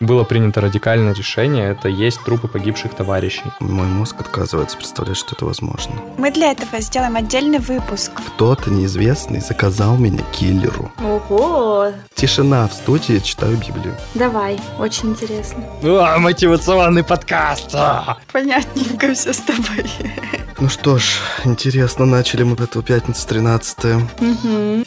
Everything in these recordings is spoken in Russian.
было принято радикальное решение, это есть трупы погибших товарищей. Мой мозг отказывается представлять, что это возможно. Мы для этого сделаем отдельный выпуск. Кто-то неизвестный заказал меня киллеру. Ого! Тишина в студии, читаю Библию. Давай, очень интересно. А, мотивационный подкаст! А! Понятненько все с тобой. Ну что ж, интересно, начали мы эту пятницу 13 Угу.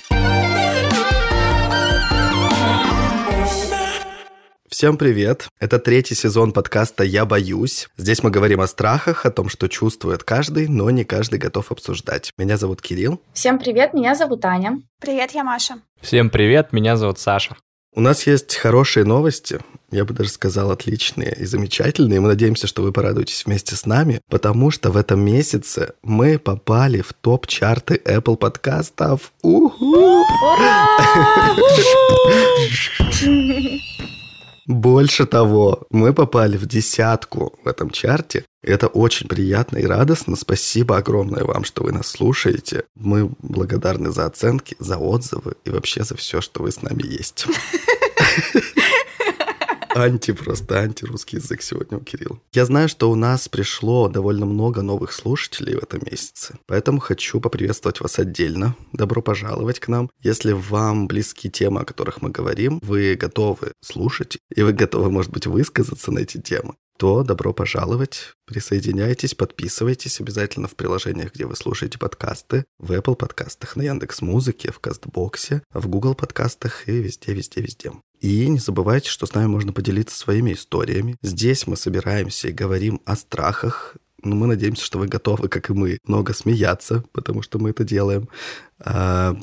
Всем привет! Это третий сезон подкаста «Я боюсь». Здесь мы говорим о страхах, о том, что чувствует каждый, но не каждый готов обсуждать. Меня зовут Кирилл. Всем привет, меня зовут Аня. Привет, я Маша. Всем привет, меня зовут Саша. У нас есть хорошие новости, я бы даже сказал отличные и замечательные. Мы надеемся, что вы порадуетесь вместе с нами, потому что в этом месяце мы попали в топ-чарты Apple подкастов. Уху! Больше того, мы попали в десятку в этом чарте. Это очень приятно и радостно. Спасибо огромное вам, что вы нас слушаете. Мы благодарны за оценки, за отзывы и вообще за все, что вы с нами есть. Анти просто, антирусский язык сегодня у Кирилла. Я знаю, что у нас пришло довольно много новых слушателей в этом месяце, поэтому хочу поприветствовать вас отдельно. Добро пожаловать к нам. Если вам близки темы, о которых мы говорим, вы готовы слушать, и вы готовы, может быть, высказаться на эти темы, то добро пожаловать. Присоединяйтесь, подписывайтесь обязательно в приложениях, где вы слушаете подкасты, в Apple подкастах, на Яндекс Музыке, в Кастбоксе, в Google подкастах и везде, везде, везде. И не забывайте, что с нами можно поделиться своими историями. Здесь мы собираемся и говорим о страхах, но мы надеемся, что вы готовы, как и мы, много смеяться, потому что мы это делаем. А,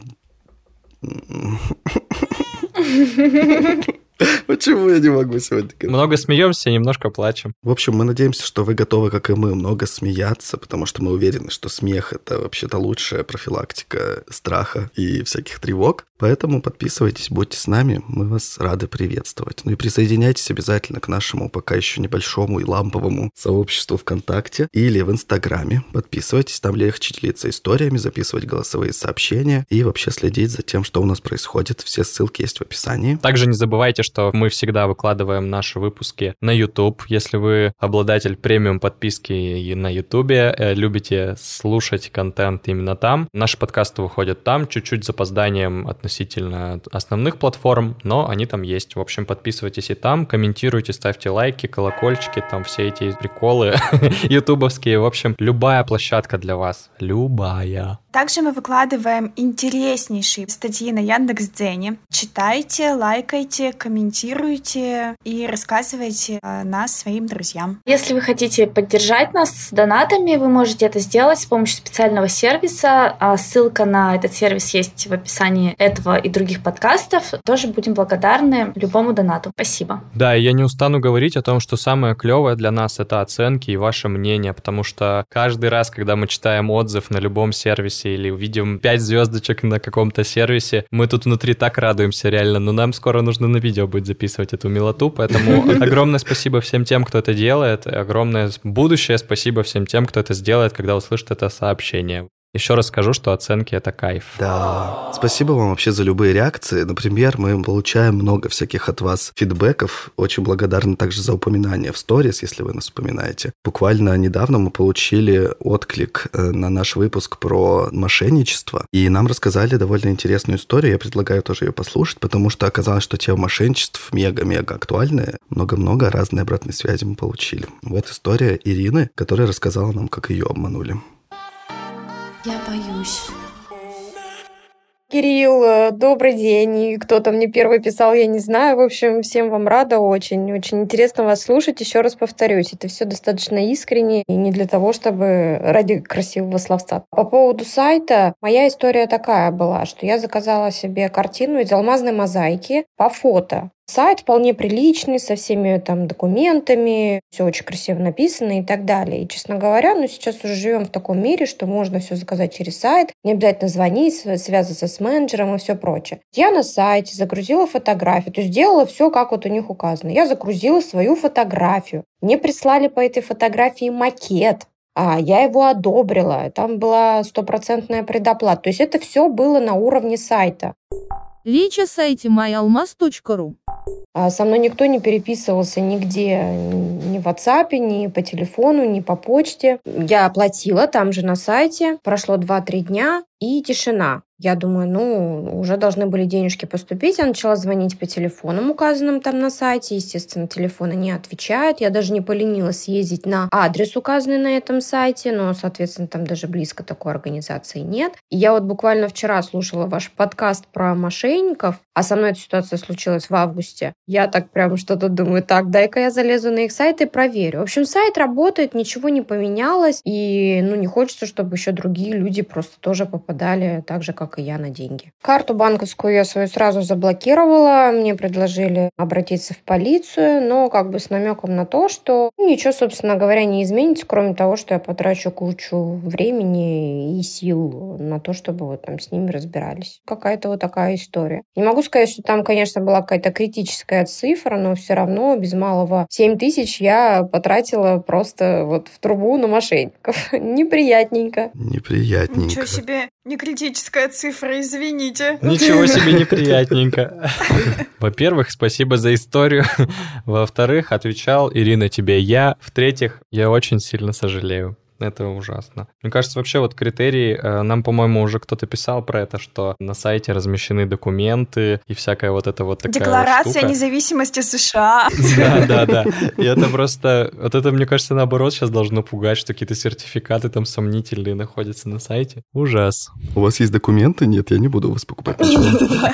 Почему я не могу сегодня? Много смеемся, немножко плачем. В общем, мы надеемся, что вы готовы, как и мы, много смеяться, потому что мы уверены, что смех — это вообще-то лучшая профилактика страха и всяких тревог. Поэтому подписывайтесь, будьте с нами, мы вас рады приветствовать. Ну и присоединяйтесь обязательно к нашему пока еще небольшому и ламповому сообществу ВКонтакте или в Инстаграме. Подписывайтесь, там легче делиться историями, записывать голосовые сообщения и вообще следить за тем, что у нас происходит. Все ссылки есть в описании. Также не забывайте, что мы всегда выкладываем наши выпуски на YouTube. Если вы обладатель премиум подписки на YouTube, э, любите слушать контент именно там, наши подкасты выходят там, чуть-чуть с относительно относительно основных платформ, но они там есть. В общем, подписывайтесь и там, комментируйте, ставьте лайки, колокольчики, там все эти приколы ютубовские. В общем, любая площадка для вас. Любая. Также мы выкладываем интереснейшие статьи на Яндекс.Дзене. Читайте, лайкайте, комментируйте и рассказывайте о нас своим друзьям. Если вы хотите поддержать нас с донатами, вы можете это сделать с помощью специального сервиса. А ссылка на этот сервис есть в описании этого и других подкастов. Тоже будем благодарны любому донату. Спасибо. Да, и я не устану говорить о том, что самое клевое для нас это оценки и ваше мнение, потому что каждый раз, когда мы читаем отзыв на любом сервисе или увидим 5 звездочек на каком-то сервисе, мы тут внутри так радуемся реально, но нам скоро нужно на видео будет записывать эту милоту, поэтому огромное спасибо всем тем, кто это делает, огромное будущее спасибо всем тем, кто это сделает, когда услышит это сообщение. Еще раз скажу, что оценки это кайф. Да. Спасибо вам вообще за любые реакции. Например, мы получаем много всяких от вас фидбэков. Очень благодарны также за упоминание в сторис, если вы нас вспоминаете. Буквально недавно мы получили отклик э, на наш выпуск про мошенничество. И нам рассказали довольно интересную историю. Я предлагаю тоже ее послушать, потому что оказалось, что тема мошенничеств мега-мега актуальная. Много-много разной обратной связи мы получили. Вот история Ирины, которая рассказала нам, как ее обманули. Я боюсь. Кирилл, э, добрый день. И кто там мне первый писал, я не знаю. В общем, всем вам рада очень. Очень интересно вас слушать. Еще раз повторюсь, это все достаточно искренне и не для того, чтобы ради красивого словца. По поводу сайта, моя история такая была, что я заказала себе картину из алмазной мозаики по фото. Сайт вполне приличный, со всеми там документами, все очень красиво написано и так далее. И, честно говоря, ну сейчас уже живем в таком мире, что можно все заказать через сайт, не обязательно звонить, связываться с менеджером и все прочее. Я на сайте загрузила фотографию, то есть сделала все, как вот у них указано. Я загрузила свою фотографию. Мне прислали по этой фотографии макет, а я его одобрила, там была стопроцентная предоплата. То есть это все было на уровне сайта. Веча сайте myalmas.ru А со мной никто не переписывался нигде, ни в WhatsApp, ни по телефону, ни по почте. Я оплатила там же на сайте. Прошло 2-3 дня, и тишина. Я думаю, ну, уже должны были денежки поступить. Я начала звонить по телефонам, указанным там на сайте. Естественно, телефоны не отвечают. Я даже не поленилась съездить на адрес, указанный на этом сайте, но, соответственно, там даже близко такой организации нет. И я вот буквально вчера слушала ваш подкаст про мошенников, а со мной эта ситуация случилась в августе. Я так прям что-то думаю, так, дай-ка я залезу на их сайт и проверю. В общем, сайт работает, ничего не поменялось, и, ну, не хочется, чтобы еще другие люди просто тоже попадали так же, как и я, на деньги. Карту банковскую я свою сразу заблокировала, мне предложили обратиться в полицию, но как бы с намеком на то, что ничего, собственно говоря, не изменится, кроме того, что я потрачу кучу времени и сил на то, чтобы вот там с ними разбирались. Какая-то вот такая история. Не могу сказать, что там, конечно, была какая-то критическая цифра, но все равно без малого 7 тысяч я потратила просто вот в трубу на мошенников. Неприятненько. Неприятненько. Ничего себе, не критическая цифра, извините. Ничего себе неприятненько. Во-первых, спасибо за историю. Во-вторых, отвечал Ирина тебе я. В-третьих, я очень сильно сожалею. Это ужасно. Мне кажется, вообще вот критерии, э, нам, по-моему, уже кто-то писал про это, что на сайте размещены документы и всякая вот эта вот такая Декларация штука. независимости США. Да, да, да. И это просто, вот это, мне кажется, наоборот, сейчас должно пугать, что какие-то сертификаты там сомнительные находятся на сайте. Ужас. У вас есть документы? Нет, я не буду у вас покупать ничего.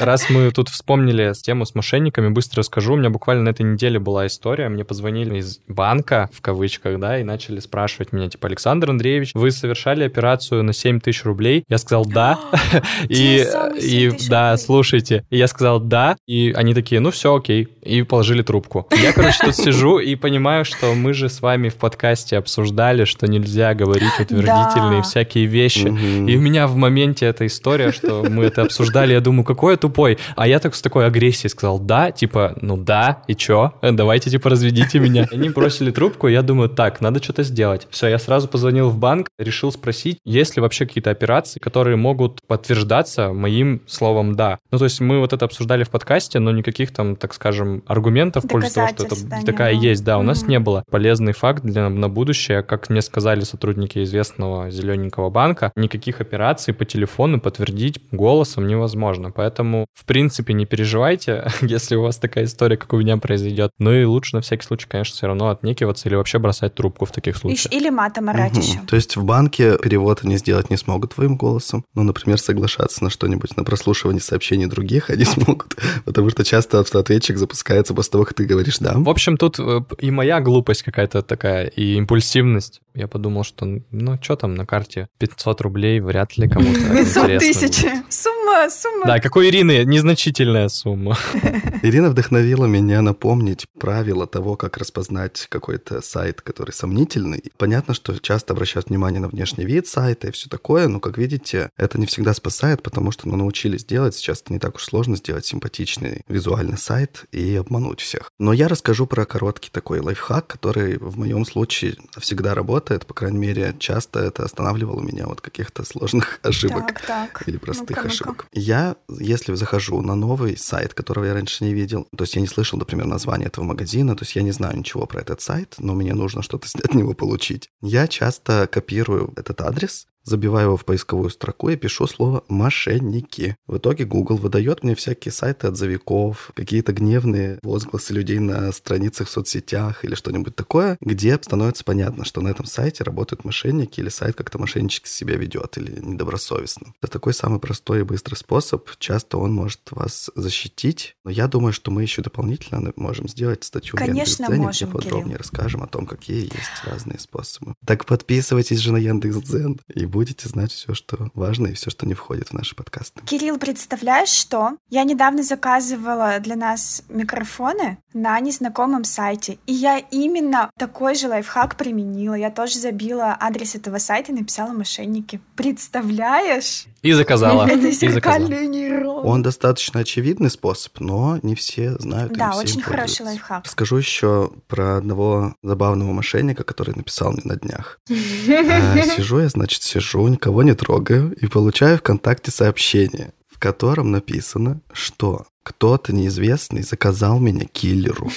Раз мы тут вспомнили тему с мошенниками, быстро расскажу. У меня буквально на этой неделе была история. Мне позвонили из банка, в кавычках, да, и начали спрашивать меня, типа, Александр Андреевич, вы совершали операцию на 7 тысяч рублей? Я сказал, да. И, и да, слушайте. И я сказал, да. И они такие, ну все, окей. И положили трубку. Я, короче, тут сижу и понимаю, что мы же с вами в подкасте обсуждали, что нельзя говорить утвердительные Да. всякие вещи. И у меня в моменте эта история, что мы это обсуждали, я думаю, какой я тупой. А я так с такой агрессией сказал, да, типа, ну да, и чё? Давайте, типа, разведите меня. Они бросили трубку, и я думаю, так, надо что-то сделать. Все, я сразу позвонил в банк, решил спросить, есть ли вообще какие-то операции, которые могут подтверждаться моим словом «да». Ну, то есть мы вот это обсуждали в подкасте, но никаких там, так скажем, аргументов в пользу того, что да, это такая было. есть. Да, у нас Мгм. не было. Полезный факт для на будущее, как мне сказали сотрудники известного зелененького банка, никаких операций по телефону подтвердить голосом невозможно. Поэтому, в принципе, не переживайте, если у вас такая история, как у меня произойдет. Ну и лучше на всякий случай, конечно, все равно отнекиваться или вообще бросать трубку в таких случаях. Или матом орать Мгм. еще. То есть в банке перевод они сделать не смогут твоим голосом. Ну, например, соглашаться на что-нибудь, на прослушивание сообщений других они смогут. Потому что часто автоответчик запускается после того, как ты говоришь «да». В общем, тут э, и моя глупость какая-то такая, и импульсивность. Я подумал, что, ну, что там на карте? 500 рублей вряд ли кому-то 500 интересно тысяч. Сумма, сумма. Да, как у Ирины, незначительная сумма. Ирина вдохновила меня напомнить правила того, как распознать какой-то сайт, который сомнительный. Понятно, что часто обращают внимание на внешний вид сайта и все такое, но, как видите, это не всегда спасает, потому что ну, научились делать. Сейчас это не так уж сложно сделать симпатичный визуальный сайт и обмануть всех. Но я расскажу про короткий такой лайфхак, который в моем случае всегда работает. По крайней мере, часто это останавливало меня от каких-то сложных ошибок Так, так. или простых ну-ка. ошибок. Я, если захожу на новый сайт, которого я раньше не видел, то есть я не слышал, например, название этого магазина, то есть я не знаю ничего про этот сайт, но мне нужно что-то от него получить. Я часто копирую этот адрес, забиваю его в поисковую строку и пишу слово «мошенники». В итоге Google выдает мне всякие сайты отзывиков, какие-то гневные возгласы людей на страницах в соцсетях или что-нибудь такое, где становится понятно, что на этом сайте работают мошенники или сайт как-то мошеннически себя ведет или недобросовестно. Это такой самый простой и быстрый способ. Часто он может вас защитить. Но я думаю, что мы еще дополнительно можем сделать статью в Конечно, Яндекс.Дзене, можем, где подробнее Кирилл. расскажем о том, какие есть разные способы. Так подписывайтесь же на Яндекс.Дзен и будете знать все, что важно и все, что не входит в наши подкасты. Кирилл, представляешь, что? Я недавно заказывала для нас микрофоны на незнакомом сайте, и я именно такой же лайфхак применила. Я тоже забила адрес этого сайта и написала «мошенники». Представляешь? И заказала. Это зеркальный нейрон. Он достаточно очевидный способ, но не все знают. Да, очень хороший лайфхак. Расскажу еще про одного забавного мошенника, который написал мне на днях. А, Сижу я, значит, сижу, никого не трогаю и получаю ВКонтакте сообщение, в котором написано, что кто-то неизвестный заказал меня киллеру.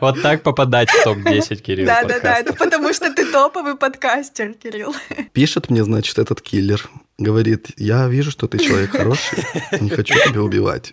Вот так попадать в топ-10, Кирилл. Да-да-да, это потому что ты топовый подкастер, Кирилл. Пишет мне, значит, этот киллер. Говорит, я вижу, что ты человек хороший, не хочу тебя убивать.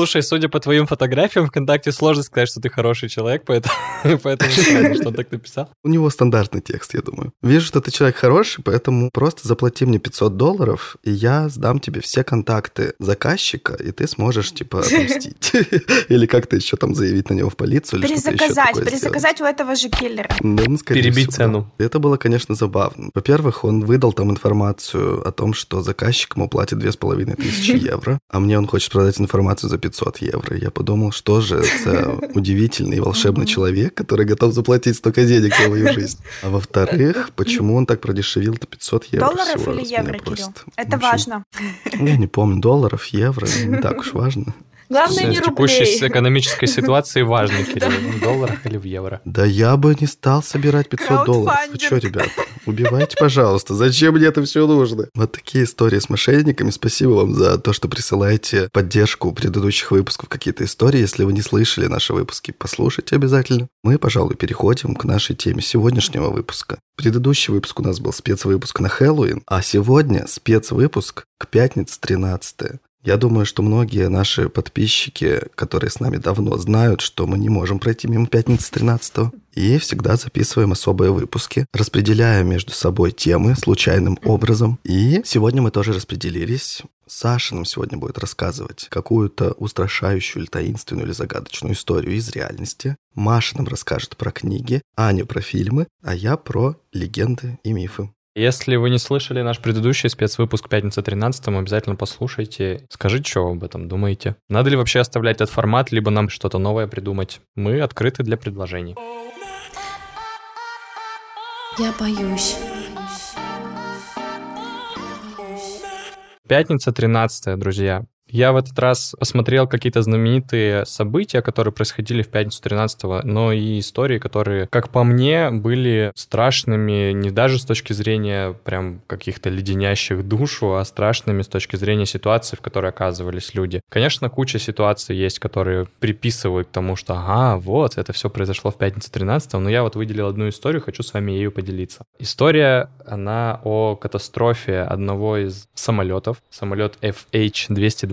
Слушай, судя по твоим фотографиям ВКонтакте, сложно сказать, что ты хороший человек, поэтому, поэтому странно, что он так написал. У него стандартный текст, я думаю. Вижу, что ты человек хороший, поэтому просто заплати мне 500 долларов, и я сдам тебе все контакты заказчика, и ты сможешь, типа, отмстить. Или как-то еще там заявить на него в полицию, или что-то еще Перезаказать, перезаказать у этого же киллера. ну, Перебить цену. Это было, конечно, забавно. Во-первых, он выдал там информацию о том, что заказчик ему платит 2500 евро, а мне он хочет продать информацию за 500 евро. Я подумал, что же за удивительный и волшебный человек, который готов заплатить столько денег за мою жизнь. А во-вторых, почему он так продешевил-то 500 евро Долларов всего, или евро, Кирилл? Это важно. Я не помню, долларов, евро, не так уж важно. Главное, не В текущей рублей. экономической ситуации важно, Кирилл, в долларах или в евро. Да я бы не стал собирать 500 долларов. Вы что, ребята? Убивайте, пожалуйста. Зачем мне это все нужно? Вот такие истории с мошенниками. Спасибо вам за то, что присылаете поддержку предыдущих выпусков, какие-то истории. Если вы не слышали наши выпуски, послушайте обязательно. Мы, пожалуй, переходим к нашей теме сегодняшнего выпуска. Предыдущий выпуск у нас был спецвыпуск на Хэллоуин, а сегодня спецвыпуск к пятнице 13 я думаю, что многие наши подписчики, которые с нами давно, знают, что мы не можем пройти мимо пятницы 13 и всегда записываем особые выпуски, распределяя между собой темы случайным образом. И сегодня мы тоже распределились. Саша нам сегодня будет рассказывать какую-то устрашающую или таинственную или загадочную историю из реальности. Маша нам расскажет про книги, Аня про фильмы, а я про легенды и мифы. Если вы не слышали наш предыдущий спецвыпуск «Пятница 13 обязательно послушайте. Скажите, что вы об этом думаете. Надо ли вообще оставлять этот формат, либо нам что-то новое придумать? Мы открыты для предложений. Я боюсь. Пятница 13 друзья. Я в этот раз посмотрел какие-то знаменитые события, которые происходили в пятницу 13 но и истории, которые, как по мне, были страшными не даже с точки зрения прям каких-то леденящих душу, а страшными с точки зрения ситуации, в которой оказывались люди. Конечно, куча ситуаций есть, которые приписывают к тому, что ага, вот, это все произошло в пятницу 13 но я вот выделил одну историю, хочу с вами ею поделиться. История, она о катастрофе одного из самолетов, самолет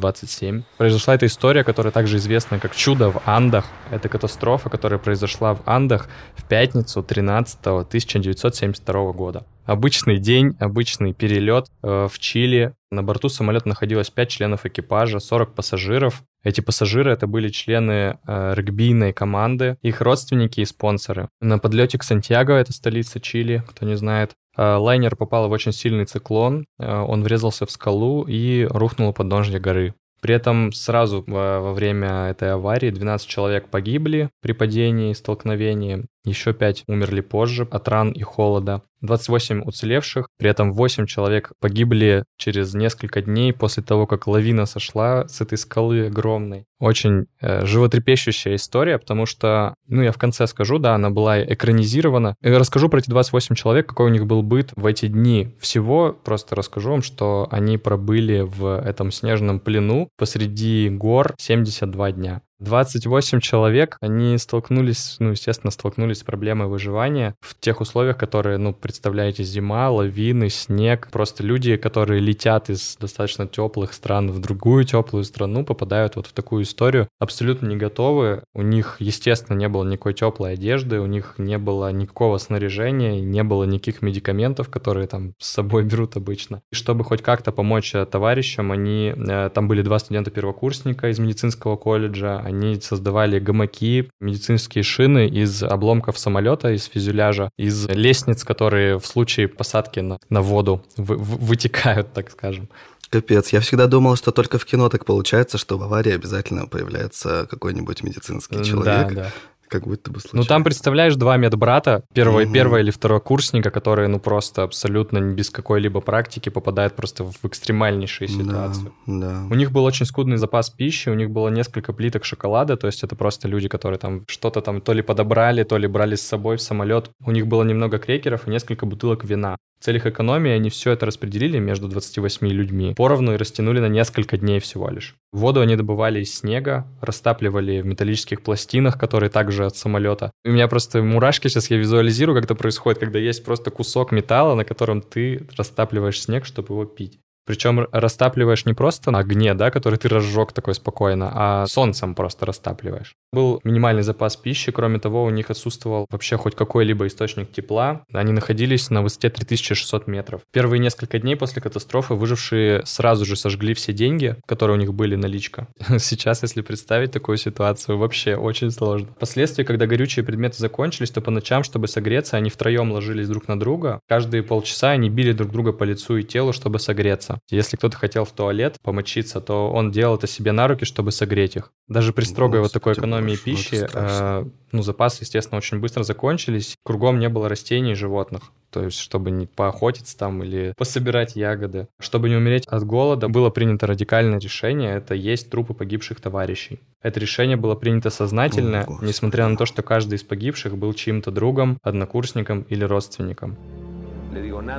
FH-227. Произошла эта история, которая также известна как «Чудо в Андах». Это катастрофа, которая произошла в Андах в пятницу 13 1972 года. Обычный день, обычный перелет э, в Чили. На борту самолета находилось 5 членов экипажа, 40 пассажиров. Эти пассажиры это были члены э, регбийной команды, их родственники и спонсоры. На подлете к Сантьяго, это столица Чили, кто не знает, э, лайнер попал в очень сильный циклон, э, он врезался в скалу и рухнул у подножья горы. При этом сразу во, время этой аварии 12 человек погибли при падении и столкновении, еще 5 умерли позже от ран и холода. 28 уцелевших, при этом 8 человек погибли через несколько дней после того, как лавина сошла с этой скалы огромной. Очень э, животрепещущая история, потому что, ну, я в конце скажу, да, она была экранизирована. Я расскажу про эти 28 человек, какой у них был быт в эти дни. Всего просто расскажу вам, что они пробыли в этом снежном плену посреди гор 72 дня. 28 человек, они столкнулись, ну, естественно, столкнулись с проблемой выживания в тех условиях, которые, ну, представляете, зима, лавины, снег. Просто люди, которые летят из достаточно теплых стран в другую теплую страну, попадают вот в такую историю, абсолютно не готовы. У них, естественно, не было никакой теплой одежды, у них не было никакого снаряжения, не было никаких медикаментов, которые там с собой берут обычно. И чтобы хоть как-то помочь э, товарищам, они, э, там были два студента-первокурсника из медицинского колледжа, они создавали гамаки, медицинские шины из обломков самолета, из фюзеляжа, из лестниц, которые в случае посадки на, на воду вы- вы- вытекают, так скажем. Капец, я всегда думал, что только в кино так получается, что в аварии обязательно появляется какой-нибудь медицинский человек. Да, да. Как будто бы случайно. Ну, там, представляешь, два медбрата, первого, Мгм. первого или второго курсника, которые, ну, просто абсолютно без какой-либо практики попадают просто в экстремальнейшие ситуации. Да, да. У них был очень скудный запас пищи, у них было несколько плиток шоколада, то есть это просто люди, которые там что-то там то ли подобрали, то ли брали с собой в самолет. У них было немного крекеров и несколько бутылок вина. В целях экономии они все это распределили между 28 людьми поровну и растянули на несколько дней всего лишь. Воду они добывали из снега, растапливали в металлических пластинах, которые также от самолета. У меня просто мурашки сейчас, я визуализирую, как это происходит, когда есть просто кусок металла, на котором ты растапливаешь снег, чтобы его пить. Причем растапливаешь не просто на огне, да, который ты разжег такой спокойно, а солнцем просто растапливаешь. Был минимальный запас пищи, кроме того, у них отсутствовал вообще хоть какой-либо источник тепла. Они находились на высоте 3600 метров. Первые несколько дней после катастрофы выжившие сразу же сожгли все деньги, которые у них были наличка. Сейчас, если представить такую ситуацию, вообще очень сложно. Впоследствии, когда горючие предметы закончились, то по ночам, чтобы согреться, они втроем ложились друг на друга. Каждые полчаса они били друг друга по лицу и телу, чтобы согреться. Если кто-то хотел в туалет помочиться, то он делал это себе на руки, чтобы согреть их. Даже при строгой Господи, вот такой экономии боже, пищи, э, ну, запасы, естественно, очень быстро закончились. Кругом не было растений и животных. То есть, чтобы не поохотиться там или пособирать ягоды. Чтобы не умереть от голода, было принято радикальное решение — это есть трупы погибших товарищей. Это решение было принято сознательно, О, несмотря на то, что каждый из погибших был чьим-то другом, однокурсником или родственником.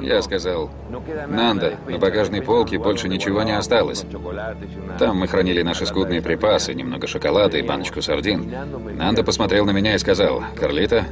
Я сказал, Нанда, на багажной полке больше ничего не осталось. Там мы хранили наши скудные припасы, немного шоколада и баночку сардин. Нанда посмотрел на меня и сказал, Карлита,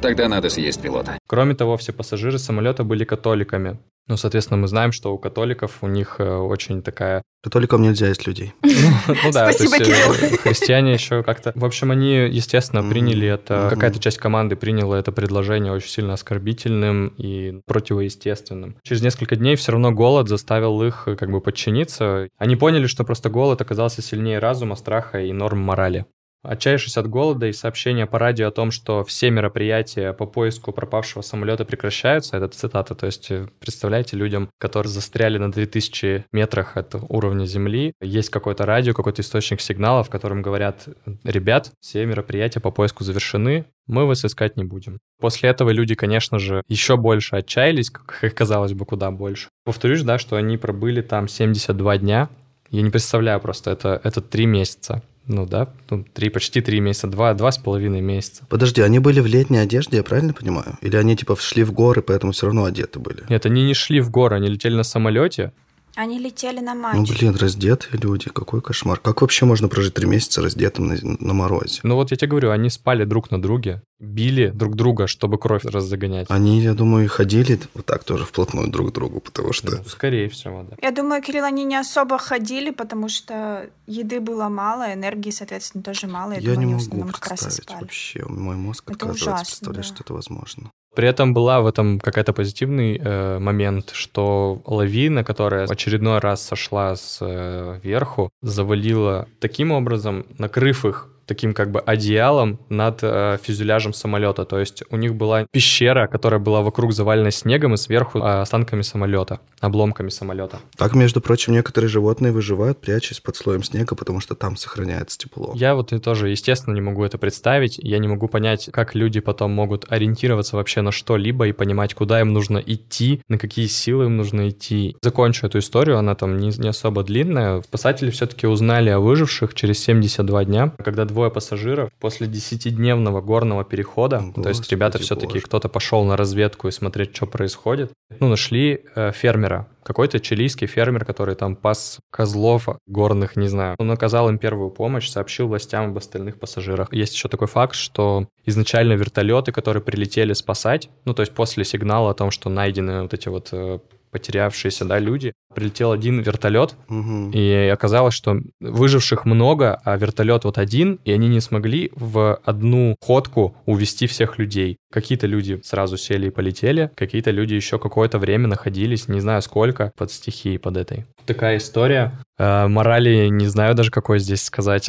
тогда надо съесть пилота. Кроме того, все пассажиры самолета были католиками. Ну, соответственно, мы знаем, что у католиков у них э, очень такая... Католикам нельзя есть людей. Ну да, то есть э, христиане еще как-то... В общем, они, естественно, приняли это... Какая-то часть команды приняла это предложение очень сильно оскорбительным и противоестественным. Через несколько дней все равно голод заставил их э, как бы подчиниться. Они поняли, что просто голод оказался сильнее разума, страха и норм морали. Отчаявшись от голода и сообщения по радио о том, что все мероприятия по поиску пропавшего самолета прекращаются, это цитата, то есть э, представляете людям, которые застряли на 3000 метрах от уровня Земли, есть какое-то радио, какой-то источник сигнала, в котором говорят, ребят, все мероприятия по поиску завершены, мы вас искать не будем. После этого люди, конечно же, еще больше отчаялись, как казалось бы, куда больше. Повторюсь, да, что они пробыли там 72 дня. Я не представляю просто, это, это 3 месяца. Ну да, ну, три, почти три месяца, два, два с половиной месяца. Подожди, они были в летней одежде, я правильно понимаю? Или они типа шли в горы, поэтому все равно одеты были? Нет, они не шли в горы, они летели на самолете, они летели на матч. Ну, блин, раздетые люди, какой кошмар. Как вообще можно прожить три месяца раздетым на, на морозе? Ну вот я тебе говорю, они спали друг на друге, били друг друга, чтобы кровь разгонять. Они, я думаю, ходили вот так тоже вплотную друг к другу, потому что... Ну, скорее всего, да. Я думаю, Кирилл, они не особо ходили, потому что еды было мало, энергии, соответственно, тоже мало. Я, я думаю, не могу представить вообще. Мой мозг это отказывается ужасно, представлять, да. что это возможно. При этом была в этом какая-то позитивный э, момент, что лавина, которая очередной раз сошла с э, верху, завалила таким образом, накрыв их таким как бы одеялом над э, фюзеляжем самолета. То есть у них была пещера, которая была вокруг завалена снегом и сверху э, останками самолета, обломками самолета. Так, между прочим, некоторые животные выживают, прячась под слоем снега, потому что там сохраняется тепло. Я вот и тоже, естественно, не могу это представить. Я не могу понять, как люди потом могут ориентироваться вообще на что-либо и понимать, куда им нужно идти, на какие силы им нужно идти. Закончу эту историю, она там не, не особо длинная. Спасатели все-таки узнали о выживших через 72 дня, когда двое двое пассажиров после десятидневного горного перехода, Господи то есть ребята все-таки кто-то пошел на разведку и смотреть, что происходит, ну, нашли э, фермера, какой-то чилийский фермер, который там пас козлов горных, не знаю. Он оказал им первую помощь, сообщил властям об остальных пассажирах. Есть еще такой факт, что изначально вертолеты, которые прилетели спасать, ну, то есть после сигнала о том, что найдены вот эти вот э, потерявшиеся, да, люди. Прилетел один вертолет, угу. и оказалось, что выживших много, а вертолет вот один, и они не смогли в одну ходку увести всех людей. Какие-то люди сразу сели и полетели, какие-то люди еще какое-то время находились, не знаю сколько, под стихией под этой. Такая история. Э, морали не знаю даже какой здесь сказать.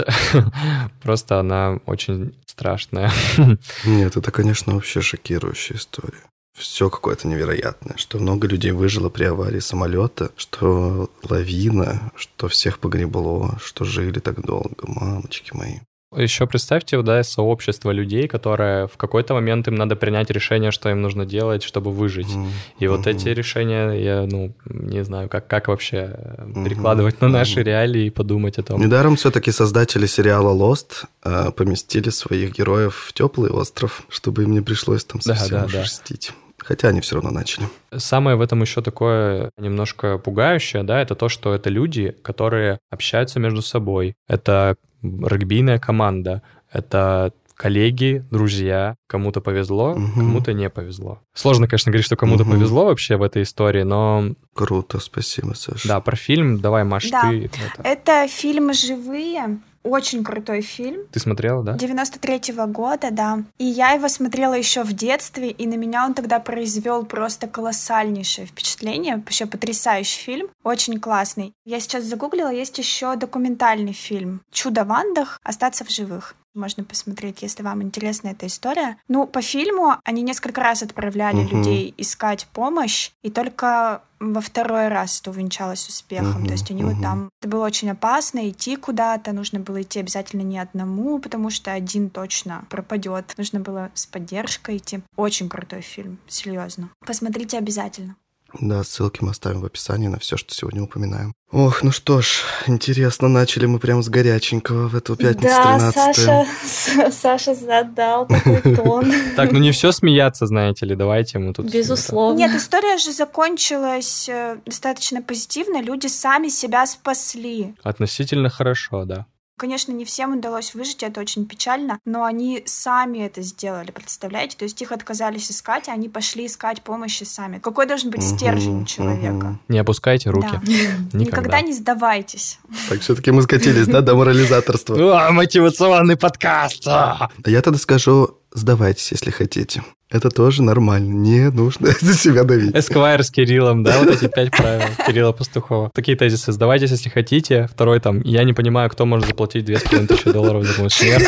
Просто она очень страшная. Нет, это, конечно, вообще шокирующая история все какое-то невероятное, что много людей выжило при аварии самолета, что лавина, что всех погребло, что жили так долго, мамочки мои. Еще представьте, да, сообщество людей, которое в какой-то момент им надо принять решение, что им нужно делать, чтобы выжить. Mm-hmm. И вот mm-hmm. эти решения, я, ну, не знаю, как, как вообще mm-hmm. перекладывать на наши mm-hmm. реалии и подумать о том. Недаром все-таки создатели сериала Lost э, поместили своих героев в теплый остров, чтобы им не пришлось там совсем да, да, да. Хотя они все равно начали. Самое в этом еще такое немножко пугающее, да, это то, что это люди, которые общаются между собой. Это регбийная команда, это коллеги, друзья. Кому-то повезло, угу. кому-то не повезло. Сложно, конечно, говорить, что кому-то угу. повезло вообще в этой истории, но... Круто, спасибо, Саша. Да, про фильм давай, Маш, да. ты... Это... это фильмы живые, очень крутой фильм. Ты смотрела, да? 93-го года, да. И я его смотрела еще в детстве, и на меня он тогда произвел просто колоссальнейшее впечатление. Вообще потрясающий фильм, очень классный. Я сейчас загуглила, есть еще документальный фильм «Чудо в Андах. Остаться в живых». Можно посмотреть, если вам интересна эта история. Ну, по фильму они несколько раз отправляли угу. людей искать помощь, и только во второй раз это увенчалось успехом. Угу, То есть они угу. вот там... Это было очень опасно идти куда-то, нужно было идти обязательно не одному, потому что один точно пропадет. Нужно было с поддержкой идти. Очень крутой фильм, серьезно. Посмотрите обязательно. Да, ссылки мы оставим в описании на все, что сегодня упоминаем. Ох, ну что ж, интересно, начали мы прям с горяченького в эту пятницу да, 13 Саша, Саша задал такой тон. Так, ну не все смеяться, знаете ли, давайте мы тут... Безусловно. Нет, история же закончилась э, достаточно позитивно, люди сами себя спасли. Относительно хорошо, да. Конечно, не всем удалось выжить, это очень печально, но они сами это сделали, представляете? То есть их отказались искать, а они пошли искать помощи сами. Какой должен быть стержень у человека? Не опускайте руки. Да. Никогда. Никогда не сдавайтесь. Так все-таки мы скатились, да, до морализаторства. Мотивационный подкаст. А я тогда скажу, сдавайтесь, если хотите. Это тоже нормально. Не нужно за себя давить. Эсквайр с Кириллом, да, вот эти пять правил Кирилла Пастухова. Такие тезисы. Сдавайтесь, если хотите. Второй там, я не понимаю, кто может заплатить две с половиной тысячи долларов за мой смерть.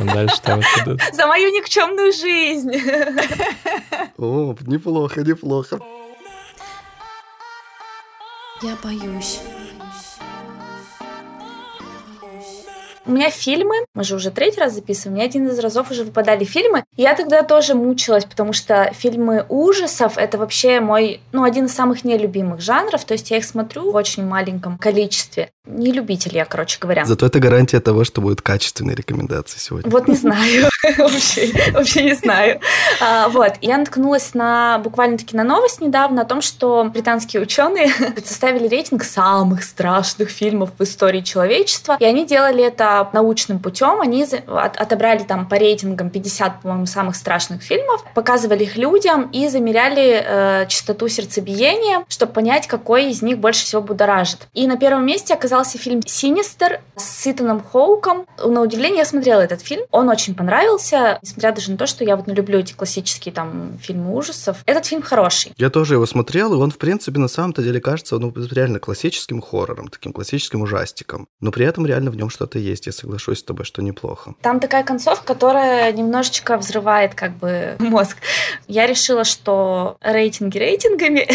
Дальше там За мою никчемную жизнь. О, неплохо, неплохо. Я боюсь. У меня фильмы, мы же уже третий раз записываем, мне один из разов уже выпадали фильмы. Я тогда тоже мучилась, потому что фильмы ужасов — это вообще мой, ну, один из самых нелюбимых жанров, то есть я их смотрю в очень маленьком количестве. Не любитель я, короче говоря. Зато это гарантия того, что будут качественные рекомендации сегодня. Вот не знаю, вообще не знаю. А, вот, я наткнулась на буквально-таки на новость недавно о том, что британские ученые составили рейтинг самых страшных фильмов в истории человечества, и они делали это научным путем. Они отобрали там по рейтингам 50, по-моему, самых страшных фильмов, показывали их людям и замеряли э, частоту сердцебиения, чтобы понять, какой из них больше всего будоражит. И на первом месте оказался фильм «Синистер» с Итаном Хоуком. На удивление я смотрела этот фильм. Он очень понравился, несмотря даже на то, что я вот не люблю эти классические там фильмы ужасов. Этот фильм хороший. Я тоже его смотрел, и он, в принципе, на самом-то деле кажется ну, реально классическим хоррором, таким классическим ужастиком. Но при этом реально в нем что-то есть есть, я соглашусь с тобой, что неплохо. Там такая концовка, которая немножечко взрывает как бы мозг. Я решила, что рейтинги рейтингами,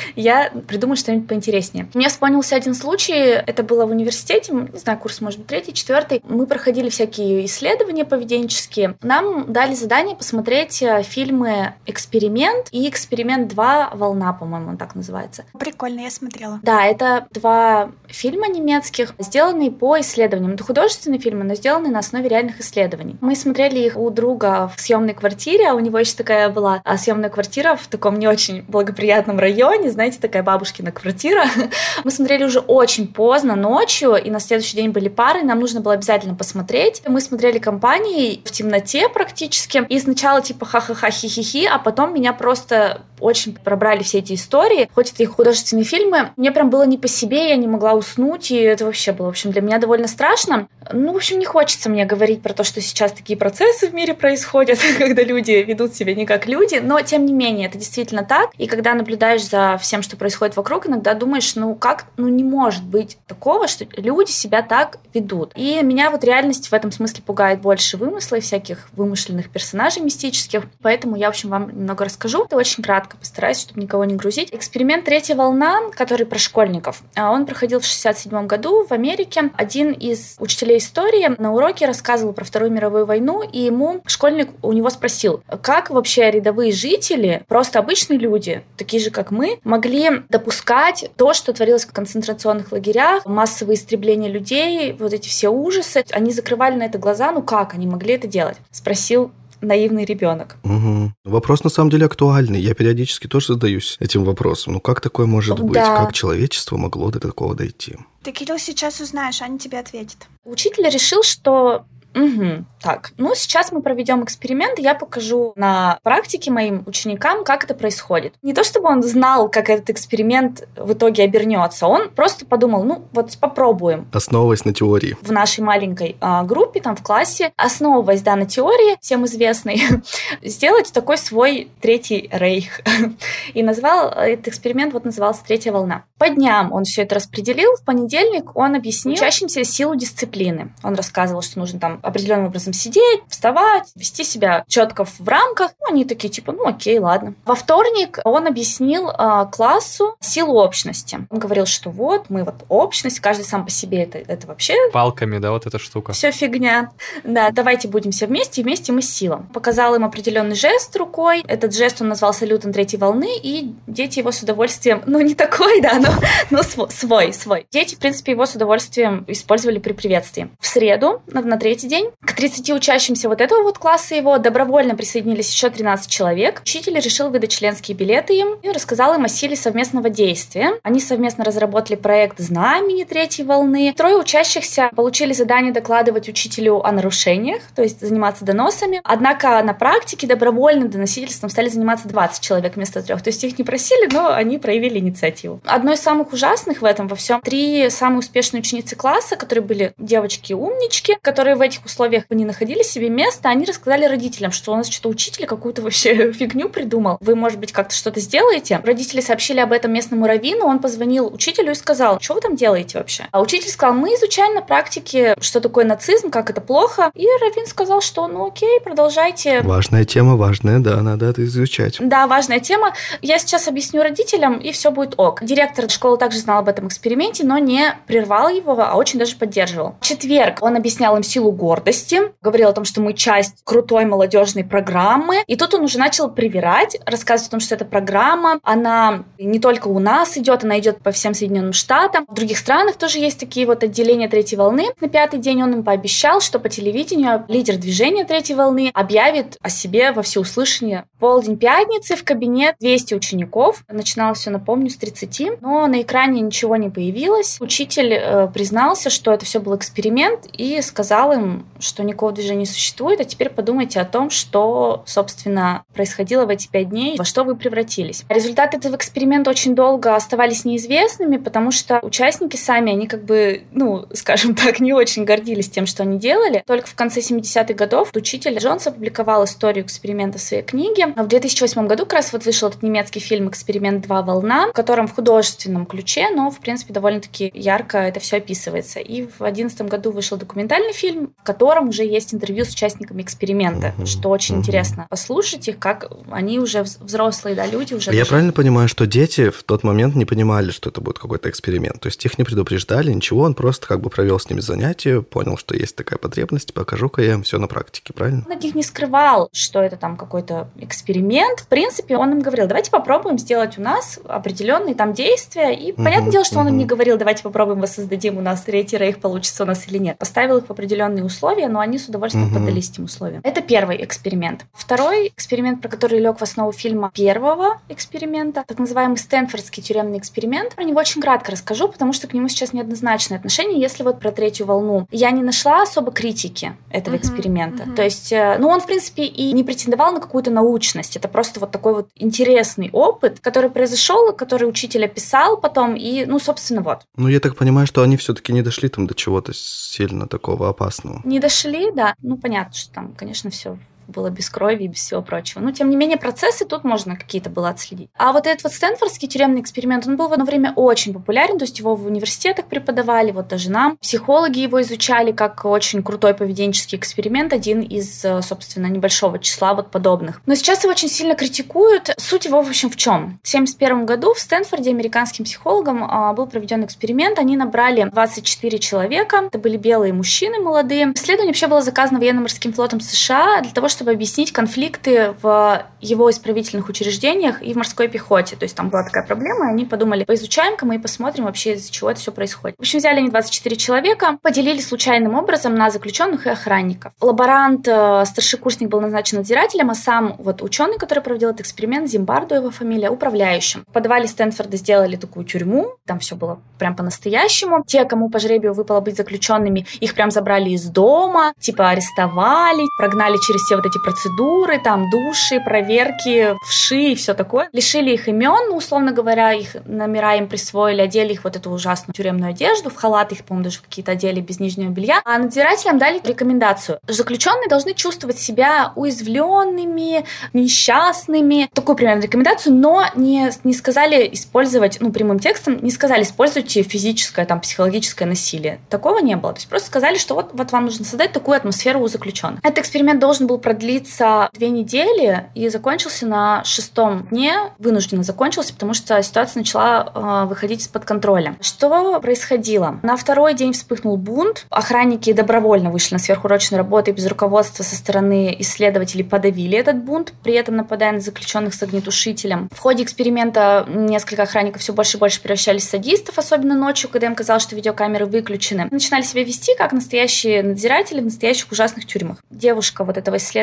я придумаю что-нибудь поинтереснее. Мне вспомнился один случай, это было в университете, не знаю, курс, может быть, третий, четвертый. Мы проходили всякие исследования поведенческие. Нам дали задание посмотреть э, фильмы «Эксперимент» и «Эксперимент 2. Волна», по-моему, он так называется. Прикольно, я смотрела. Да, это два фильма немецких, сделанные по исследованиям. Это художественные фильмы, но сделаны на основе реальных исследований. Мы смотрели их у друга в съемной квартире, а у него еще такая была а, съемная квартира в таком не очень благоприятном районе, знаете, такая бабушкина квартира. Мы смотрели уже очень поздно, ночью, и на следующий день были пары, нам нужно было обязательно посмотреть. Мы смотрели компанией в темноте практически, и сначала типа ха-ха-ха, хи-хи-хи, а потом меня просто очень пробрали все эти истории, хоть это и художественные фильмы, мне прям было не по себе, я не могла уснуть, и это вообще было, в общем, для меня довольно страшно. Ну, в общем, не хочется мне говорить про то, что сейчас такие процессы в мире происходят, когда люди ведут себя не как люди, но, тем не менее, это действительно так. И когда наблюдаешь за всем, что происходит вокруг, иногда думаешь, ну, как, ну, не может быть такого, что люди себя так ведут. И меня вот реальность в этом смысле пугает больше вымысла и всяких вымышленных персонажей мистических, поэтому я, в общем, вам немного расскажу. Это очень кратко постараюсь, чтобы никого не грузить. Эксперимент «Третья волна», который про школьников, а он проходил в 67 году в Америке. Один из учителей истории на уроке рассказывал про Вторую мировую войну, и ему школьник у него спросил, как вообще рядовые жители, просто обычные люди, такие же, как мы, могли допускать то, что творилось в концентрационных лагерях, массовые истребления людей, вот эти все ужасы. Они закрывали на это глаза, ну как они могли это делать? Спросил наивный ребенок. Угу. Вопрос на самом деле актуальный. Я периодически тоже задаюсь этим вопросом. Ну как такое может быть? Да. Как человечество могло до такого дойти? Ты, Кирилл, сейчас узнаешь, Аня тебе ответит. Учитель решил, что Угу. Так, ну сейчас мы проведем эксперимент, и я покажу на практике моим ученикам, как это происходит. Не то чтобы он знал, как этот эксперимент в итоге обернется, он просто подумал, ну вот попробуем. Основываясь на теории. В нашей маленькой а, группе, там в классе, основываясь да, на теории, всем известной, сделать такой свой третий рейх. И назвал этот эксперимент, вот назывался «Третья волна». По дням он все это распределил. В понедельник он объяснил учащимся силу дисциплины. Он рассказывал, что нужно там определенным образом сидеть, вставать, вести себя четко в рамках. Ну, они такие, типа, ну окей, ладно. Во вторник он объяснил э, классу силу общности. Он говорил, что вот, мы вот общность, каждый сам по себе, это, это вообще... Палками, да, вот эта штука. Все фигня. Да, давайте будем все вместе, и вместе мы сила. Показал им определенный жест рукой. Этот жест он назвал салютом третьей волны, и дети его с удовольствием, ну не такой, да, но, но свой, свой. Дети, в принципе, его с удовольствием использовали при приветствии. В среду, на, на третий день, к 30 учащимся вот этого вот класса его добровольно присоединились еще 13 человек. Учитель решил выдать членские билеты им и рассказал им о силе совместного действия. Они совместно разработали проект «Знамени третьей волны». Трое учащихся получили задание докладывать учителю о нарушениях, то есть заниматься доносами. Однако на практике добровольным доносительством стали заниматься 20 человек вместо трех. То есть их не просили, но они проявили инициативу. Одной из самых ужасных в этом во всем три самые успешные ученицы класса, которые были девочки-умнички, которые в этих условиях не находили себе места, они рассказали родителям, что у нас что-то учитель какую-то вообще фигню придумал. Вы, может быть, как-то что-то сделаете? Родители сообщили об этом местному раввину, он позвонил учителю и сказал, что вы там делаете вообще? А учитель сказал, мы изучаем на практике, что такое нацизм, как это плохо. И раввин сказал, что ну окей, продолжайте. Важная тема, важная, да, надо это изучать. Да, важная тема. Я сейчас объясню родителям, и все будет ок. Директор школы также знал об этом эксперименте, но не прервал его, а очень даже поддерживал. В четверг он объяснял им силу гордости, говорил о том, что мы часть крутой молодежной программы. И тут он уже начал привирать, рассказывать о том, что эта программа, она не только у нас идет, она идет по всем Соединенным Штатам. В других странах тоже есть такие вот отделения третьей волны. На пятый день он им пообещал, что по телевидению лидер движения третьей волны объявит о себе во всеуслышание. Полдень пятницы в кабинет 200 учеников. Начиналось все, напомню, с 30, но на экране ничего не появилось. Учитель э, признался, что это все был эксперимент и сказал им, что никакого движения не существует, а теперь подумайте о том, что, собственно, происходило в эти пять дней, во что вы превратились. Результаты этого эксперимента очень долго оставались неизвестными, потому что участники сами, они как бы, ну, скажем так, не очень гордились тем, что они делали. Только в конце 70-х годов учитель Джонс опубликовал историю эксперимента в своей книге. В 2008 году как раз вот вышел этот немецкий фильм «Эксперимент 2. Волна», в котором в художественном ключе, но, в принципе, довольно-таки ярко это все описывается. И в 2011 году вышел документальный фильм, в котором уже есть интервью с участниками эксперимента, uh-huh, что очень uh-huh. интересно послушать их, как они уже взрослые, да, люди уже. Я правильно понимаю, что дети в тот момент не понимали, что это будет какой-то эксперимент, то есть их не предупреждали, ничего, он просто как бы провел с ними занятие, понял, что есть такая потребность, покажу-ка я им все на практике, правильно? Он от них не скрывал, что это там какой-то эксперимент. В принципе, он им говорил, давайте попробуем сделать у нас определенные там действия. И uh-huh, понятное дело, что uh-huh. он им не говорил, давайте попробуем воссоздадим у нас третий рейх, получится у нас или нет. Поставил их в определенные условия, но они с удовольствием uh-huh. поддались этим условиям. Это первый эксперимент. Второй эксперимент, про который лег в основу фильма первого эксперимента, так называемый Стэнфордский тюремный эксперимент. Про него очень кратко расскажу, потому что к нему сейчас неоднозначное отношение. Если вот про третью волну, я не нашла особо критики этого uh-huh, эксперимента. Uh-huh. То есть, э, ну, он, в принципе, и не претендовал на какую-то научность. Это просто вот такой вот интересный опыт, который произошел, который учитель описал потом, и, ну, собственно, вот. Ну, я так понимаю, что они все-таки не дошли там до чего-то сильно такого опасного. Не дошли, да. Ну, понятно, что там, конечно, все было без крови и без всего прочего. Но, тем не менее, процессы тут можно какие-то было отследить. А вот этот вот Стэнфордский тюремный эксперимент, он был в одно время очень популярен, то есть его в университетах преподавали, вот даже нам. Психологи его изучали как очень крутой поведенческий эксперимент, один из, э, собственно, небольшого числа вот подобных. Но сейчас его очень сильно критикуют. Суть его, в общем, в чем? В 1971 году в Стэнфорде американским психологам а, был проведен эксперимент. Они набрали 24 человека. Это были белые мужчины молодые. Исследование вообще было заказано военно-морским флотом США для того, чтобы чтобы объяснить конфликты в его исправительных учреждениях и в морской пехоте. То есть там была такая проблема, и они подумали, поизучаем-ка мы и посмотрим вообще, из-за чего это все происходит. В общем, взяли они 24 человека, поделили случайным образом на заключенных и охранников. Лаборант, э, старшекурсник был назначен надзирателем, а сам вот ученый, который проводил этот эксперимент, Зимбардо его фамилия, управляющим. В подвале Стэнфорда сделали такую тюрьму, там все было прям по-настоящему. Те, кому по жребию выпало быть заключенными, их прям забрали из дома, типа арестовали, прогнали через все вот процедуры, там души, проверки, вши и все такое. Лишили их имен, ну, условно говоря, их номера им присвоили, одели их вот эту ужасную тюремную одежду, в халат их, по-моему, даже какие-то одели без нижнего белья. А надзирателям дали рекомендацию. Заключенные должны чувствовать себя уязвленными, несчастными. Такую примерно рекомендацию, но не, не сказали использовать, ну, прямым текстом, не сказали используйте физическое, там, психологическое насилие. Такого не было. То есть просто сказали, что вот, вот вам нужно создать такую атмосферу у заключенных. Этот эксперимент должен был продлиться две недели и закончился на шестом дне. Вынужденно закончился, потому что ситуация начала э, выходить из-под контроля. Что происходило? На второй день вспыхнул бунт. Охранники добровольно вышли на сверхурочную работу и без руководства со стороны исследователей подавили этот бунт, при этом нападая на заключенных с огнетушителем. В ходе эксперимента несколько охранников все больше и больше превращались в садистов, особенно ночью, когда им казалось, что видеокамеры выключены. Начинали себя вести как настоящие надзиратели в настоящих ужасных тюрьмах. Девушка вот этого исследователя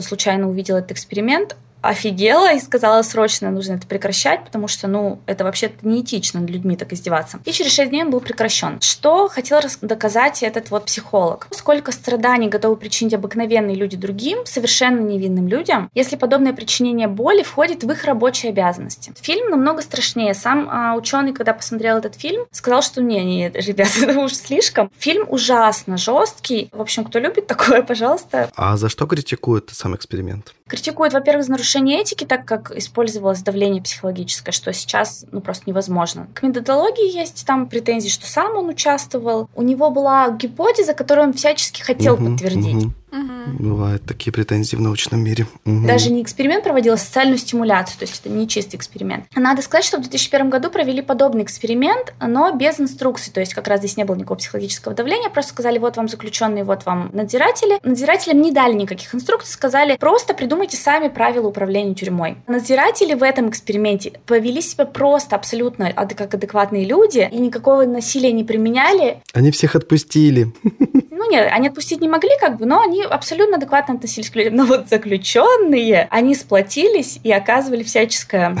случайно увидела этот эксперимент, офигела и сказала срочно нужно это прекращать, потому что, ну, это вообще неэтично над людьми так издеваться. И через 6 дней он был прекращен. Что хотел доказать этот вот психолог? Сколько страданий готовы причинить обыкновенные люди другим, совершенно невинным людям, если подобное причинение боли входит в их рабочие обязанности. Фильм намного страшнее. Сам а, ученый, когда посмотрел этот фильм, сказал, что не, не, ребята, это уже слишком. Фильм ужасно жесткий. В общем, кто любит такое, пожалуйста. А за что критикует сам эксперимент? Критикует, во-первых, за нарушение этики, так как использовалось давление психологическое, что сейчас ну, просто невозможно. К методологии есть там претензии, что сам он участвовал. У него была гипотеза, которую он всячески хотел угу, подтвердить. Угу. Угу. Бывают такие претензии в научном мире. Угу. Даже не эксперимент проводил, а социальную стимуляцию, то есть это не чистый эксперимент. Надо сказать, что в 2001 году провели подобный эксперимент, но без инструкций, то есть как раз здесь не было никакого психологического давления, просто сказали, вот вам заключенные, вот вам надзиратели. Надзирателям не дали никаких инструкций, сказали, просто придумайте сами правила управления тюрьмой. Надзиратели в этом эксперименте повели себя просто абсолютно как адекватные люди и никакого насилия не применяли. Они всех отпустили. Ну нет, они отпустить не могли как бы, но они абсолютно адекватно относились к людям. Но вот заключенные, они сплотились и оказывали всяческое...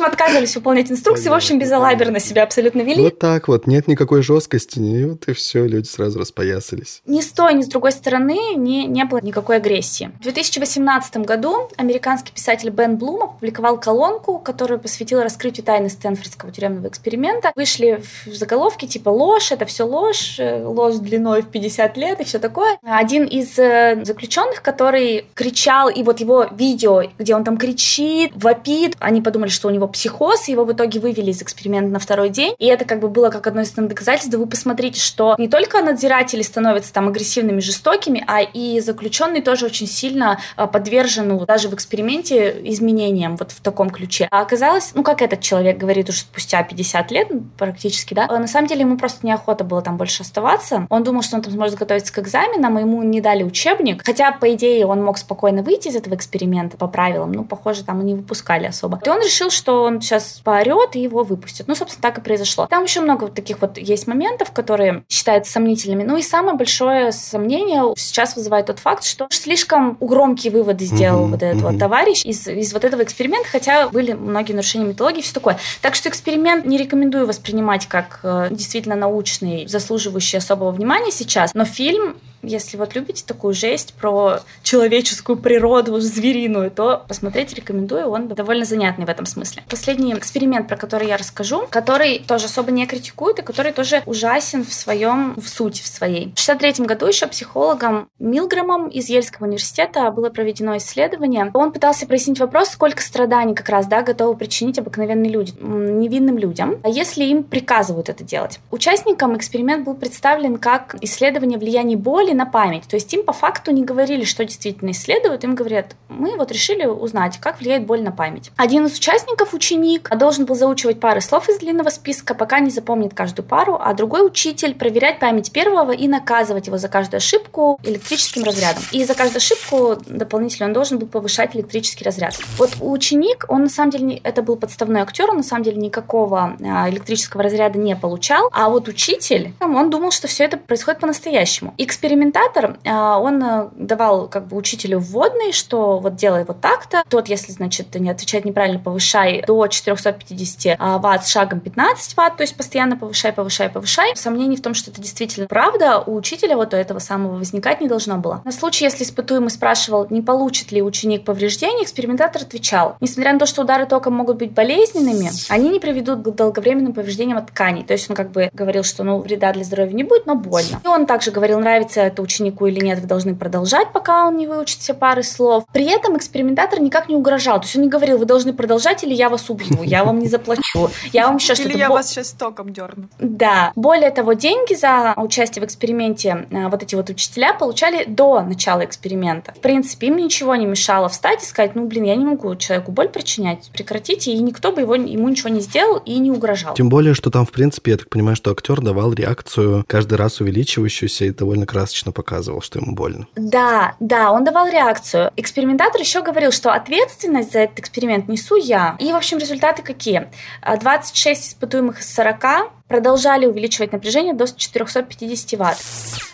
Отказывались выполнять инструкции, в общем, безалаберно себя абсолютно вели. Вот так вот, нет никакой жесткости, и вот и все, люди сразу распоясались. Ни с той, ни с другой стороны не, не было никакой агрессии. В 2018 году американский писатель Бен Блум опубликовал колонку, которая посвятила раскрытию тайны Стэнфордского тюремного эксперимента. Вышли в заголовки типа «Ложь, это все ложь, э, ложь длиной в 50 лет» и все такое. Один из э, заключенных, который кричал, и вот его видео, где он там кричит, вопит, они подумали, что у него психоз, его в итоге вывели из эксперимента на второй день. И это как бы было как одно из доказательств. Вы посмотрите, что не только надзиратели становятся там агрессивными, жестокими, а и заключенный тоже очень сильно э, подвержен ну, даже в эксперименте изменениям вот в таком ключе. А оказалось, ну как этот человек говорит уже спустя 50 лет практически, да, на самом деле ему просто неохота было там больше оставаться. Он думал, что он там сможет готовиться к экзаменам, и ему не дали учебник, хотя, по идее, он мог спокойно выйти из этого эксперимента по правилам, ну, похоже, там и не выпускали особо. И он решил, что он сейчас поорет и его выпустят. Ну, собственно, так и произошло. Там еще много вот таких вот есть моментов, которые считаются сомнительными. Ну и самое большое сомнение сейчас вызывает тот факт, что слишком громкие выводы сделал mm-hmm, вот этот mm-hmm. вот товарищ из, из вот этого эксперимента, хотя были многие нарушения методологии и все такое. Так что эксперимент не рекомендую воспринимать как э, действительно научный, заслуживающий особого внимания сейчас, но фильм если вот любите такую жесть про человеческую природу, звериную, то посмотреть рекомендую, он довольно занятный в этом смысле. Последний эксперимент, про который я расскажу, который тоже особо не критикует и который тоже ужасен в своем, в сути в своей. В 63 году еще психологом Милграмом из Ельского университета было проведено исследование. Он пытался прояснить вопрос, сколько страданий как раз, да, готовы причинить обыкновенные люди, невинным людям, а если им приказывают это делать. Участникам эксперимент был представлен как исследование влияния боли на память. То есть им по факту не говорили, что действительно исследуют, им говорят, мы вот решили узнать, как влияет боль на память. Один из участников, ученик, должен был заучивать пары слов из длинного списка, пока не запомнит каждую пару, а другой учитель проверять память первого и наказывать его за каждую ошибку электрическим разрядом. И за каждую ошибку дополнительно он должен был повышать электрический разряд. Вот ученик, он на самом деле, это был подставной актер, он на самом деле никакого а, электрического разряда не получал, а вот учитель, он думал, что все это происходит по-настоящему. Экспериментатор, а, он э, давал как бы учителю вводный, что вот делай вот так-то, тот, если, значит, не отвечает неправильно, повышай до 450 а, ватт с шагом 15 ватт, то есть постоянно повышай, повышай, повышай. Сомнений в том, что это действительно правда, у учителя вот этого самого возникать не должно было. На случай, если испытуемый спрашивал, не получит ли ученик повреждений, экспериментатор отвечал, несмотря на то, что удары током могут быть болезненными, они не приведут к долговременным повреждениям от тканей. То есть он как бы говорил, что ну вреда для здоровья не будет, но больно. И он также говорил, нравится это ученику или нет, вы должны продолжать, пока он не выучит все пары слов. При этом экспериментатор никак не угрожал. То есть он не говорил, вы должны продолжать или я вас убью, я вам не заплачу, я вам еще что-то... Или я вас сейчас током дерну. Да. Более того, деньги за участие в эксперименте э, вот эти вот учителя получали до начала эксперимента. В принципе, им ничего не мешало встать и сказать, ну, блин, я не могу человеку боль причинять, прекратите, и никто бы его, ему ничего не сделал и не угрожал. Тем более, что там, в принципе, я так понимаю, что актер давал реакцию каждый раз увеличивающуюся и довольно красочно показывал, что ему больно. Да, да, он давал реакцию. Экспериментатор еще говорил, что ответственность за этот эксперимент несу я. И, в общем, результаты какие? 26 испытуемых из 40 продолжали увеличивать напряжение до 450 ватт.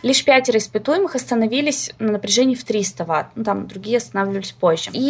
Лишь пятеро испытуемых остановились на напряжении в 300 ватт. Ну, там другие останавливались позже. И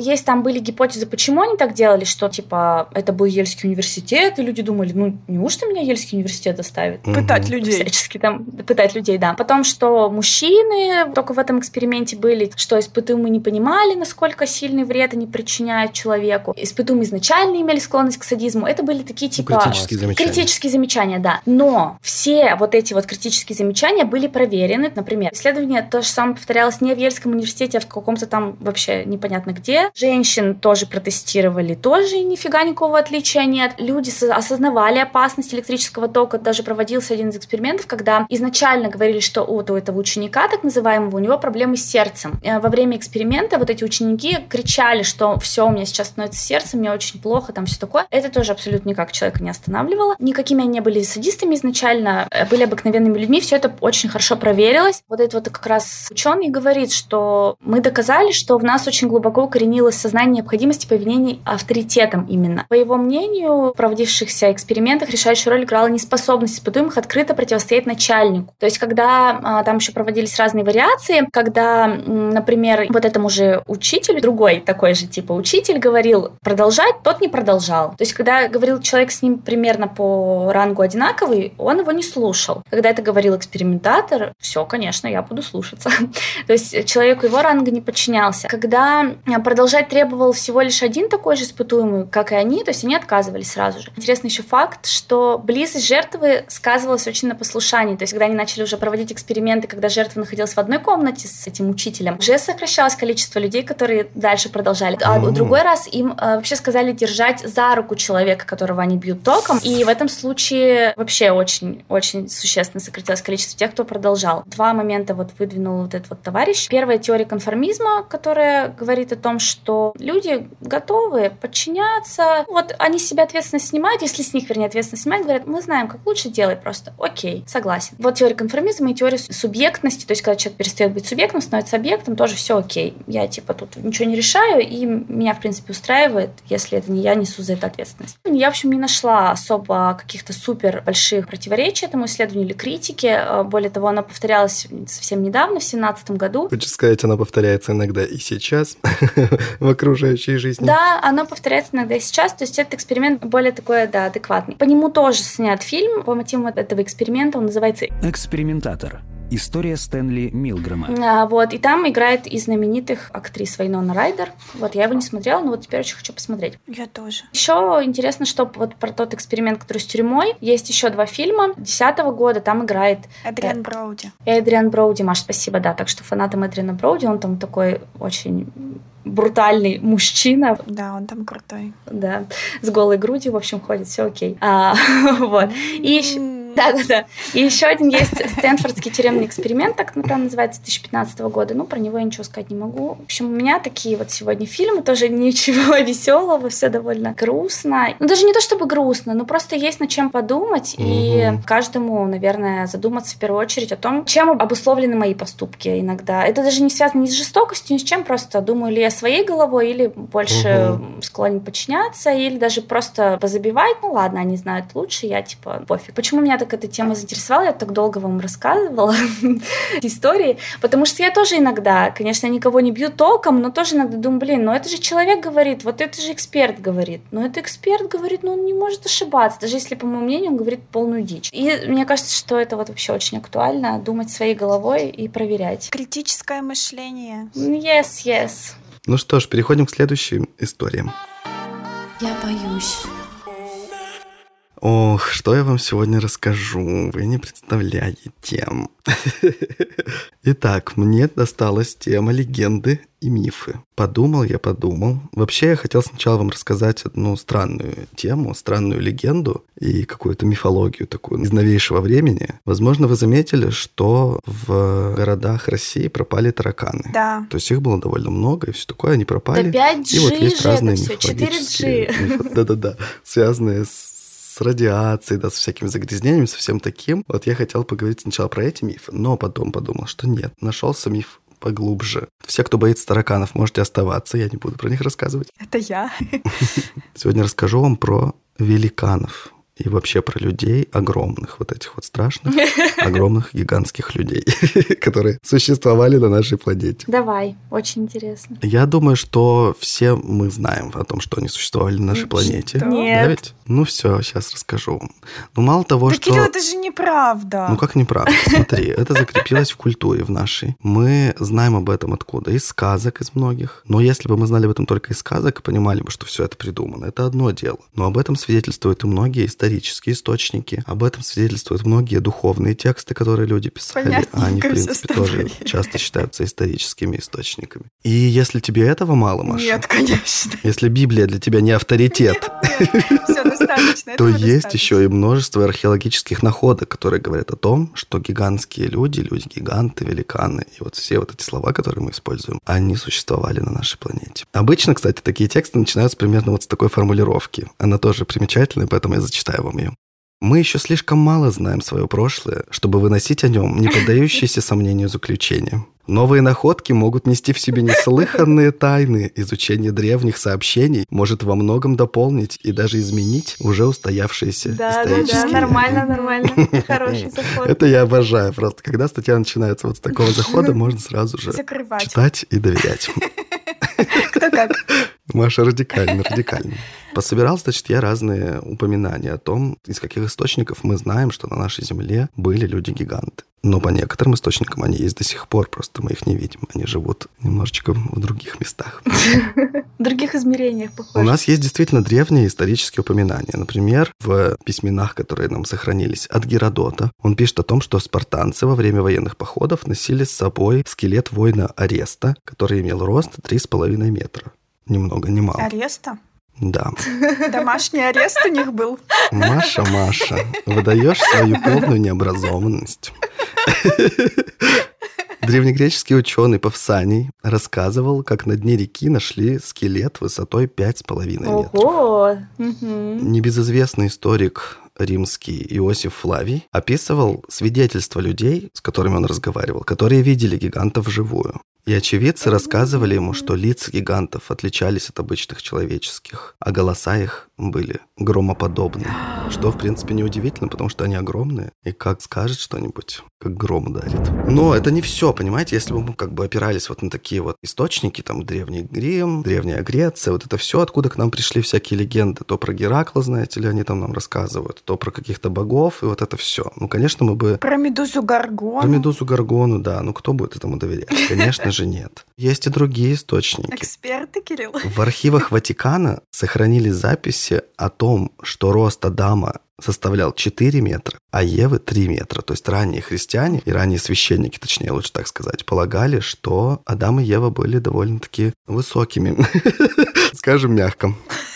есть там были гипотезы, почему они так делали, что, типа, это был Ельский университет, и люди думали, ну, неужто меня Ельский университет заставит? Пытать людей. Всячески там пытать людей, да. Потом, что мужчины только в этом эксперименте были, что испытуемые не понимали, насколько сильный вред они причиняют человеку. Испытуемые изначально имели склонность к садизму. Это были такие, Ну, типа... критические замечания. Критические замечания, да. Но все вот эти вот критические замечания были проверены. Например, исследование то же самое повторялось не в Ельском университете, а в каком-то там вообще непонятно где. Женщин тоже протестировали, тоже нифига никакого отличия нет. Люди со- осознавали опасность электрического тока. Даже проводился один из экспериментов, когда изначально говорили, что у этого ученика, так называемого, у него проблемы с сердцем. Э, Во время эксперимента вот эти ученики кричали, что все, у меня сейчас становится сердце, мне очень плохо, там все такое. Это тоже абсолютно никак человека не останавливало. Никакими они были садистами изначально, э, были обыкновенными людьми, все это очень хорошо проверилось. Вот этот вот как раз ученый говорит, что мы доказали, что в нас очень глубоко укоренилось сознание необходимости поведения авторитетом именно. По его мнению, в проводившихся экспериментах решающую роль играла неспособность испытуемых открыто противостоять начальнику. То есть, когда а, там еще проводились разные вариации, когда, например, вот этому же учителю, другой такой же типа учитель говорил продолжать, тот не продолжал. То есть, когда говорил человек с ним примерно по рангу одинаковый, он его не слушал. Когда это говорил экспериментатор, все, конечно, я буду слушаться. То есть человеку его ранга не подчинялся. Когда а, продолжать требовал всего лишь один такой же испытуемый, как и они, то есть они отказывались сразу же. Интересный еще факт, что близость жертвы сказывалась очень на послушании. То есть когда они начали уже проводить эксперименты, когда жертва находилась в одной комнате с этим учителем, уже сокращалось количество людей, которые дальше продолжали. А в другой раз им э, вообще сказали держать за руку человека, которого они бьют током. И в этом случае вообще очень-очень существенно сократилось количество тех, кто продолжал. Два момента вот выдвинул вот этот вот товарищ. Первая теория конформизма, которая говорит о том, что люди готовы подчиняться. Вот они себя ответственность снимают, если с них, вернее, ответственность снимают, говорят, мы знаем, как лучше делать просто. Окей, согласен. Вот теория конформизма и теория субъектности, то есть когда человек перестает быть субъектом, становится объектом, тоже все окей. Я типа тут ничего не решаю, и меня, в принципе, устраивает, если это не я несу за это ответственность. Я, в общем, не нашла особо каких-то супер больших противоречий этому исследованию или критики. Э, Более того, оно повторялось совсем недавно, в 2017 году. Хочешь сказать, она повторяется иногда и сейчас в окружающей жизни? Да, оно повторяется иногда и сейчас, то есть этот эксперимент более такой, да, адекватный. По нему тоже снят фильм, по мотивам этого эксперимента, он называется Экспериментатор. История Стэнли Милгрэма. А, Вот, и там играет из знаменитых актрис Вайнона Райдер. Вот, я его не смотрела, но вот теперь очень хочу посмотреть. Я тоже. Еще интересно, что вот про тот эксперимент, который с тюрьмой, есть еще два фильма. 2010 года там играет Эдриан Броуди. Эдриан Броуди. Маш, спасибо, да. Так что фанатам Эдриана Броуди, он там такой очень брутальный мужчина, Да, он там крутой. да, с голой грудью, в общем, ходит, все окей. А, вот. И М, Да-да-да. И еще один есть Стэнфордский тюремный эксперимент, так там называется, 2015 года. Ну, про него я ничего сказать не могу. В общем, у меня такие вот сегодня фильмы, тоже ничего веселого, все довольно грустно. Ну, даже не то чтобы грустно, но просто есть над чем подумать, и каждому, наверное, задуматься в первую очередь о том, чем обусловлены мои поступки иногда. Это даже не связано ни с жестокостью, ни с чем, просто думаю ли я своей головой, или больше склонен подчиняться, или даже просто позабивать, ну ладно, они знают лучше, я типа пофиг. Почему меня так эта тема заинтересовала, я так долго вам рассказывала истории, потому что я тоже иногда, конечно, никого не бью током, но тоже иногда думаю, блин, ну это же человек говорит, вот это же эксперт говорит, но это эксперт говорит, ну он не может ошибаться, даже если, по моему мнению, он говорит полную дичь. И мне кажется, что это вот вообще очень актуально, думать своей головой и проверять. Критическое мышление. Yes, yes. Ну что ж, переходим к следующим историям. Я боюсь. Ох, что я вам сегодня расскажу, вы не представляете. Итак, мне досталась тема легенды и мифы. Подумал я, подумал. Вообще, я хотел сначала вам рассказать одну странную тему, странную легенду и какую-то мифологию такую из новейшего времени. Возможно, вы заметили, что в городах России пропали тараканы. Да. То есть их было довольно много, и все такое, они пропали. Да 5G и вот есть же разные это все, мифологические... 4G. Да-да-да, связанные с с радиацией, да, с всякими загрязнениями, со всем таким. Вот я хотел поговорить сначала про эти мифы, но потом подумал, что нет, нашелся миф поглубже. Все, кто боится тараканов, можете оставаться, я не буду про них рассказывать. Это я. Сегодня расскажу вам про великанов и вообще про людей огромных, вот этих вот страшных, огромных, гигантских людей, которые существовали на нашей планете. Давай, очень интересно. Я думаю, что все мы знаем о том, что они существовали на нашей планете. Нет. Да ведь? Ну все, сейчас расскажу. Ну мало того, Да, что... Кирилл, это же неправда. Ну как неправда? Смотри, это закрепилось в культуре в нашей. Мы знаем об этом откуда? Из сказок, из многих. Но если бы мы знали об этом только из сказок и понимали бы, что все это придумано, это одно дело. Но об этом свидетельствуют и многие исторические источники. Об этом свидетельствуют многие духовные тексты, которые люди писали. Понятненько а они, в принципе, тоже часто считаются историческими источниками. И если тебе этого мало, Маша, Нет, конечно. если Библия для тебя не авторитет, то есть еще и множество археологических находок, которые говорят о том, что гигантские люди, люди-гиганты, великаны, и вот все вот эти слова, которые мы используем, они существовали на нашей планете. Обычно, кстати, такие тексты начинаются примерно вот с такой формулировки. Она тоже примечательная, поэтому я зачитаю вам ее. Мы еще слишком мало знаем свое прошлое, чтобы выносить о нем не поддающиеся сомнению заключения. Новые находки могут нести в себе неслыханные тайны. Изучение древних сообщений может во многом дополнить и даже изменить уже устоявшиеся Да, да, да, исторические... нормально, нормально. Хороший заход. Это я обожаю просто. Когда статья начинается вот с такого захода, можно сразу же Закрывать. читать и доверять. Кто как. Маша радикально, радикально. Пособирал, значит, я разные упоминания о том, из каких источников мы знаем, что на нашей Земле были люди-гиганты. Но по некоторым источникам они есть до сих пор, просто мы их не видим. Они живут немножечко в других местах. В других измерениях У похоже. нас есть действительно древние исторические упоминания. Например, в письменах, которые нам сохранились от Геродота, он пишет о том, что спартанцы во время военных походов носили с собой скелет воина Ареста, который имел рост 3,5 метра. Ни много, ни мало. Ареста? Да. Домашний арест у них был. Маша, Маша, выдаешь свою полную необразованность. Древнегреческий ученый Павсаний рассказывал, как на дне реки нашли скелет высотой 5,5 метров. Ого! Небезызвестный историк римский Иосиф Флавий описывал свидетельства людей, с которыми он разговаривал, которые видели гигантов вживую. И очевидцы рассказывали ему, что лица гигантов отличались от обычных человеческих, а голоса их были громоподобны. Что, в принципе, неудивительно, потому что они огромные, и как скажет что-нибудь, как гром ударит. Но это не все, понимаете, если бы мы как бы опирались вот на такие вот источники, там, Древний Рим, Древняя Греция, вот это все, откуда к нам пришли всякие легенды, то про Геракла, знаете ли, они там нам рассказывают, то про каких-то богов, и вот это все. Ну, конечно, мы бы Про медузу Гаргону. про Медузу Гаргону, да. Ну, кто будет этому доверять? Конечно же, нет. Есть и другие источники. Эксперты, Кирилл. В архивах Ватикана сохранились записи о том, что рост Адама составлял 4 метра, а Евы 3 метра. То есть ранние христиане и ранние священники, точнее, лучше так сказать, полагали, что Адам и Ева были довольно-таки высокими, скажем мягко.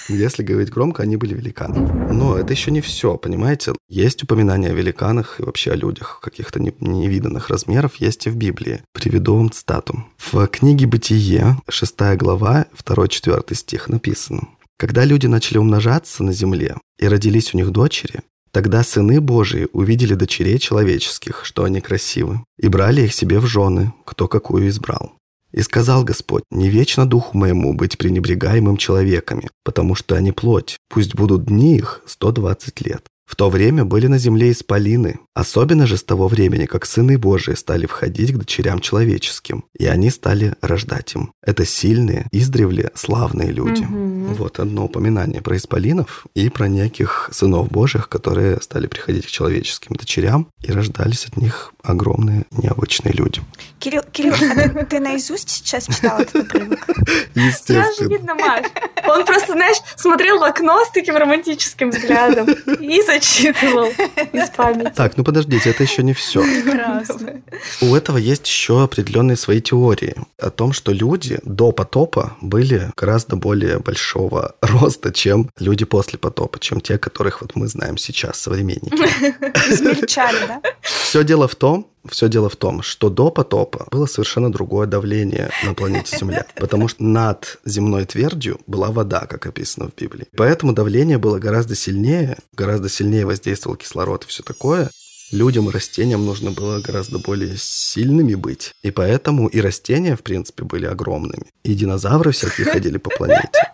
Если говорить громко, они были великанами. Но это еще не все, понимаете? Есть упоминания о великанах и вообще о людях каких-то невиданных размеров, есть и в Библии. Приведу вам цитату. В книге «Бытие», 6 глава, 2-4 стих написано. «Когда люди начали умножаться на земле, и родились у них дочери, Тогда сыны Божии увидели дочерей человеческих, что они красивы, и брали их себе в жены, кто какую избрал. И сказал Господь, не вечно духу моему быть пренебрегаемым человеками, потому что они плоть, пусть будут дни их 120 лет. В то время были на земле исполины, особенно же с того времени, как сыны Божии стали входить к дочерям человеческим, и они стали рождать им. Это сильные, издревле славные люди. Угу. Вот одно упоминание про исполинов и про неких сынов Божьих, которые стали приходить к человеческим дочерям, и рождались от них огромные необычные люди. Кирилл, Кирилл а ты, ты наизусть сейчас читал этот отрывок? Естественно. Сразу видно, Маш. Он просто, знаешь, смотрел в окно с таким романтическим взглядом и зачитывал из памяти. Так, ну подождите, это еще не все. Прекрасно. У этого есть еще определенные свои теории о том, что люди до потопа были гораздо более большого роста, чем люди после потопа, чем те, которых вот мы знаем сейчас, современники. Измельчали, да? Все дело в том, все дело в том, что до потопа было совершенно другое давление на планете Земля, потому что над земной твердью была вода, как описано в Библии. Поэтому давление было гораздо сильнее, гораздо сильнее воздействовал кислород и все такое. Людям и растениям нужно было гораздо более сильными быть. И поэтому и растения, в принципе, были огромными. И динозавры всякие ходили по планете.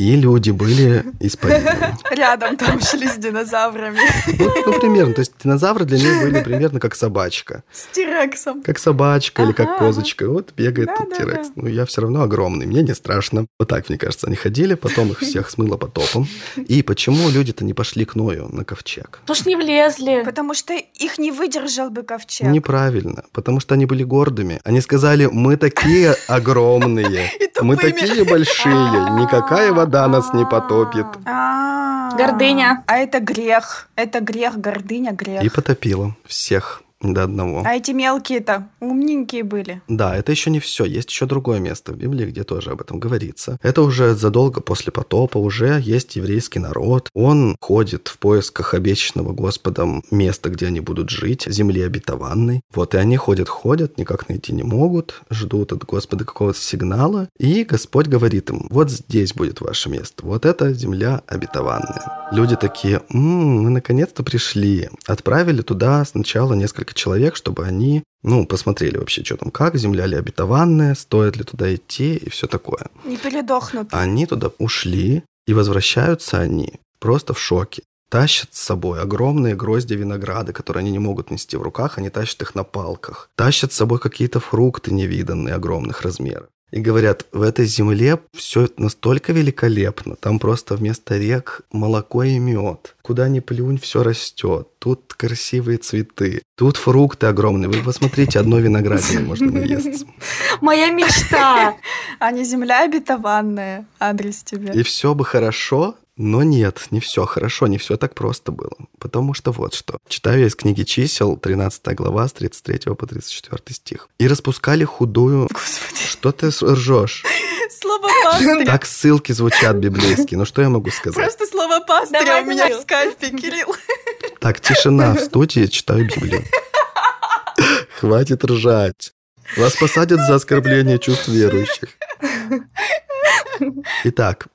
И люди были исполинами. Рядом там шли с динозаврами. Ну, ну, примерно. То есть динозавры для них были примерно как собачка. С тирексом. Как собачка или как козочка. Вот бегает да, тирекс. Да. Ну, я все равно огромный, мне не страшно. Вот так, мне кажется, они ходили, потом их всех смыло потопом. И почему люди-то не пошли к Ною на ковчег? Потому что не влезли. Потому что их не выдержал бы ковчег. Неправильно. Потому что они были гордыми. Они сказали, мы такие огромные, мы такие большие, никакая вода вода нас не потопит. А. Гордыня. А это грех. Это грех, гордыня, грех. И потопила всех до одного. А эти мелкие-то умненькие были. Да, это еще не все. Есть еще другое место в Библии, где тоже об этом говорится. Это уже задолго после потопа, уже есть еврейский народ. Он ходит в поисках обещанного Господом места, где они будут жить, земли обетованной. Вот и они ходят-ходят, никак найти не могут, ждут от Господа какого-то сигнала. И Господь говорит им, вот здесь будет ваше место, вот это земля обетованная. Люди такие, м-м, мы наконец-то пришли. Отправили туда сначала несколько несколько человек, чтобы они, ну, посмотрели вообще, что там, как, земля ли обетованная, стоит ли туда идти и все такое. Не передохнут. Они туда ушли, и возвращаются они просто в шоке. Тащат с собой огромные грозди винограда, которые они не могут нести в руках, они тащат их на палках. Тащат с собой какие-то фрукты невиданные, огромных размеров. И говорят, в этой земле все настолько великолепно. Там просто вместо рек молоко и мед. Куда ни плюнь, все растет. Тут красивые цветы. Тут фрукты огромные. Вы посмотрите, одно виноградине можно наесться. Моя мечта! А не земля обетованная. Адрес тебе. И все бы хорошо, но нет, не все хорошо, не все так просто было. Потому что вот что. Читаю я из книги чисел, 13 глава, с 33 по 34 стих. «И распускали худую...» Господи. Что ты ржешь? Слово пастыря. Так ссылки звучат библейские. Ну что я могу сказать? Просто слово пастыря Давай, у меня в скайпе, Кирилл. Так, тишина в студии, читаю Библию. Хватит ржать. Вас посадят за оскорбление чувств верующих. Итак,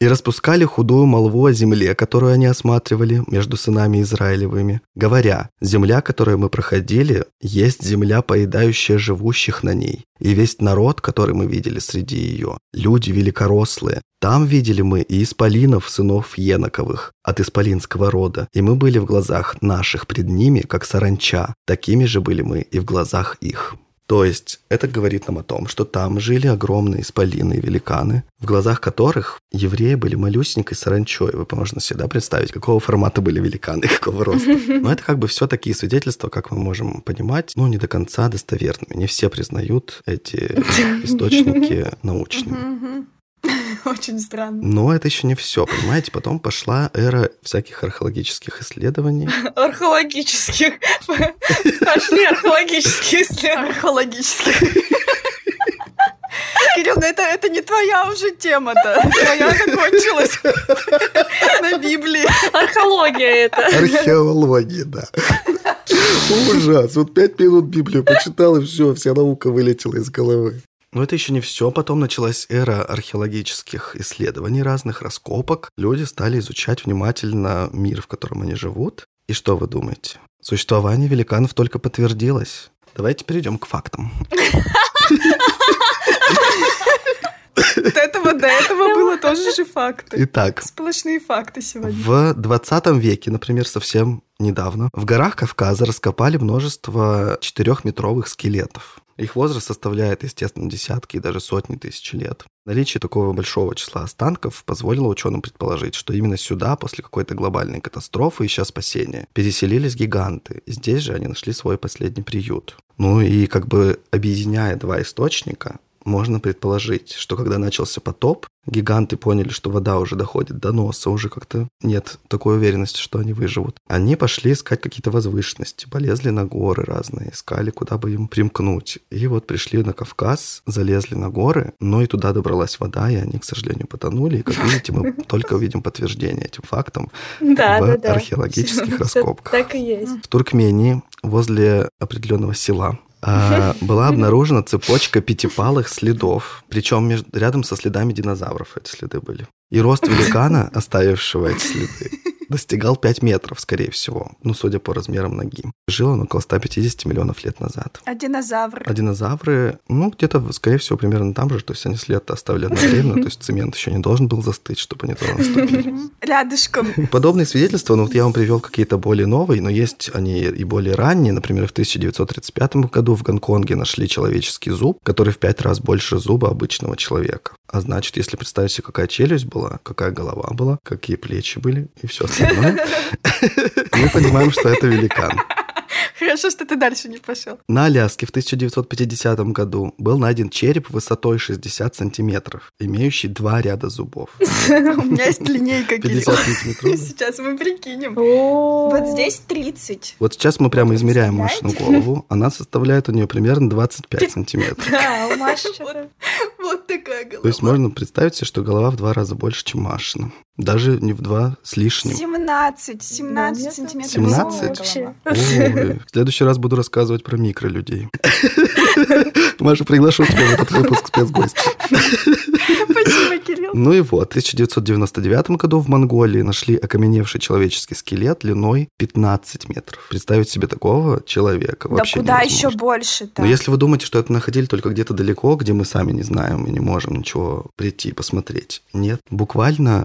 и распускали худую молву о земле, которую они осматривали между сынами Израилевыми, говоря, «Земля, которую мы проходили, есть земля, поедающая живущих на ней, и весь народ, который мы видели среди ее, люди великорослые. Там видели мы и исполинов, сынов Еноковых, от исполинского рода, и мы были в глазах наших пред ними, как саранча, такими же были мы и в глазах их». То есть это говорит нам о том, что там жили огромные исполины и великаны, в глазах которых евреи были малюсенькой саранчой. Вы можете себе представить, какого формата были великаны, какого роста. Но это как бы все такие свидетельства, как мы можем понимать, ну, не до конца достоверными. Не все признают эти источники научными. Очень странно. Но это еще не все, понимаете? Потом пошла эра всяких археологических исследований. Археологических. Пошли археологические исследования. Археологических. Кирилл, ну это, это не твоя уже тема-то. Твоя закончилась на Библии. Археология это. Археология, да. Ужас. Вот пять минут Библию почитал, и все, вся наука вылетела из головы. Но это еще не все. Потом началась эра археологических исследований, разных раскопок. Люди стали изучать внимательно мир, в котором они живут. И что вы думаете? Существование великанов только подтвердилось. Давайте перейдем к фактам. До этого, до этого было тоже же факты. Итак, Сплошные факты сегодня. в 20 веке, например, совсем недавно, в горах Кавказа раскопали множество четырехметровых скелетов. Их возраст составляет, естественно, десятки и даже сотни тысяч лет. Наличие такого большого числа останков позволило ученым предположить, что именно сюда, после какой-то глобальной катастрофы, ища спасения, переселились гиганты. Здесь же они нашли свой последний приют. Ну и как бы объединяя два источника, можно предположить, что когда начался потоп, гиганты поняли, что вода уже доходит до носа, уже как-то нет такой уверенности, что они выживут. Они пошли искать какие-то возвышенности, полезли на горы разные, искали, куда бы им примкнуть. И вот пришли на Кавказ, залезли на горы, но и туда добралась вода, и они, к сожалению, потонули. И, как видите, мы только увидим подтверждение этим фактам Да, в да, да. археологических раскопках. Так и есть. В Туркмении возле определенного села была обнаружена цепочка пятипалых следов, причем между- рядом со следами динозавров эти следы были. И рост великана, оставившего эти следы, достигал 5 метров, скорее всего, ну, судя по размерам ноги. Жил он около 150 миллионов лет назад. А динозавры? А динозавры, ну, где-то, скорее всего, примерно там же, то есть они след оставили одновременно, то есть цемент еще не должен был застыть, чтобы они туда наступили. Рядышком. Подобные свидетельства, ну вот я вам привел какие-то более новые, но есть они и более ранние. Например, в 1935 году в Гонконге нашли человеческий зуб, который в пять раз больше зуба обычного человека. А значит, если представить себе, какая челюсть была, какая голова была, какие плечи были и все остальное, мы понимаем, что это великан. Хорошо, что ты дальше не пошел. На Аляске в 1950 году был найден череп высотой 60 сантиметров, имеющий два ряда зубов. У меня есть линейка, 50 Кирилл. сантиметров. Сейчас мы прикинем. О, Вот здесь 30. Вот сейчас мы прямо измеряем Машину голову. Она составляет у нее примерно 25 сантиметров. Да, у Маши. Вот такая голова. То есть можно представить себе, что голова в два раза больше, чем Машина. Даже не в два с лишним. 17, 17 нет, сантиметров. 17? голова. Ой, в следующий раз буду рассказывать про микролюдей. Маша, приглашу тебя в этот выпуск спецгостя. Спасибо, Кирилл. Ну и вот, в 1999 году в Монголии нашли окаменевший человеческий скелет длиной 15 метров. Представить себе такого человека Да вообще куда невозможно. еще больше-то? Но если вы думаете, что это находили только где-то далеко, где мы сами не знаем и не можем ничего прийти и посмотреть. Нет, буквально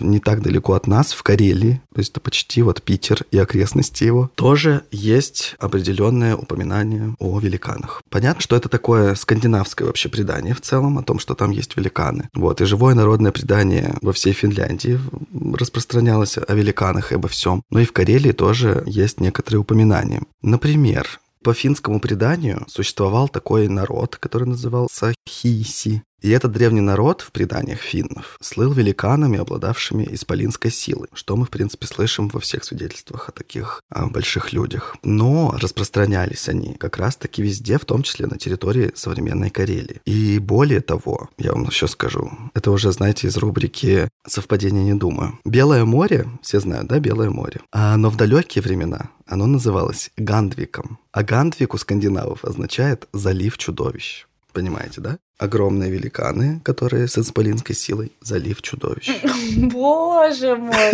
не так далеко от нас, в Карелии, то есть это почти вот Питер и окрестности его, тоже есть определенное упоминание о великанах. Понятно, что это такое скандинавское вообще предание в целом, о том, что там есть великаны. Вот, и живое народное предание во всей Финляндии распространялось о великанах и обо всем. Но и в Карелии тоже есть некоторые упоминания. Например, по финскому преданию существовал такой народ, который назывался Хиси. И этот древний народ в преданиях финнов слыл великанами, обладавшими исполинской силой, что мы, в принципе, слышим во всех свидетельствах о таких а, больших людях. Но распространялись они как раз-таки везде, в том числе на территории современной Карелии. И более того, я вам еще скажу, это уже, знаете, из рубрики «Совпадение не думаю». Белое море, все знают, да, Белое море? А, но в далекие времена оно называлось Гандвиком. А Гандвик у скандинавов означает «залив чудовищ». Понимаете, да? Огромные великаны, которые с исполинской силой залив чудовищ. Боже мой.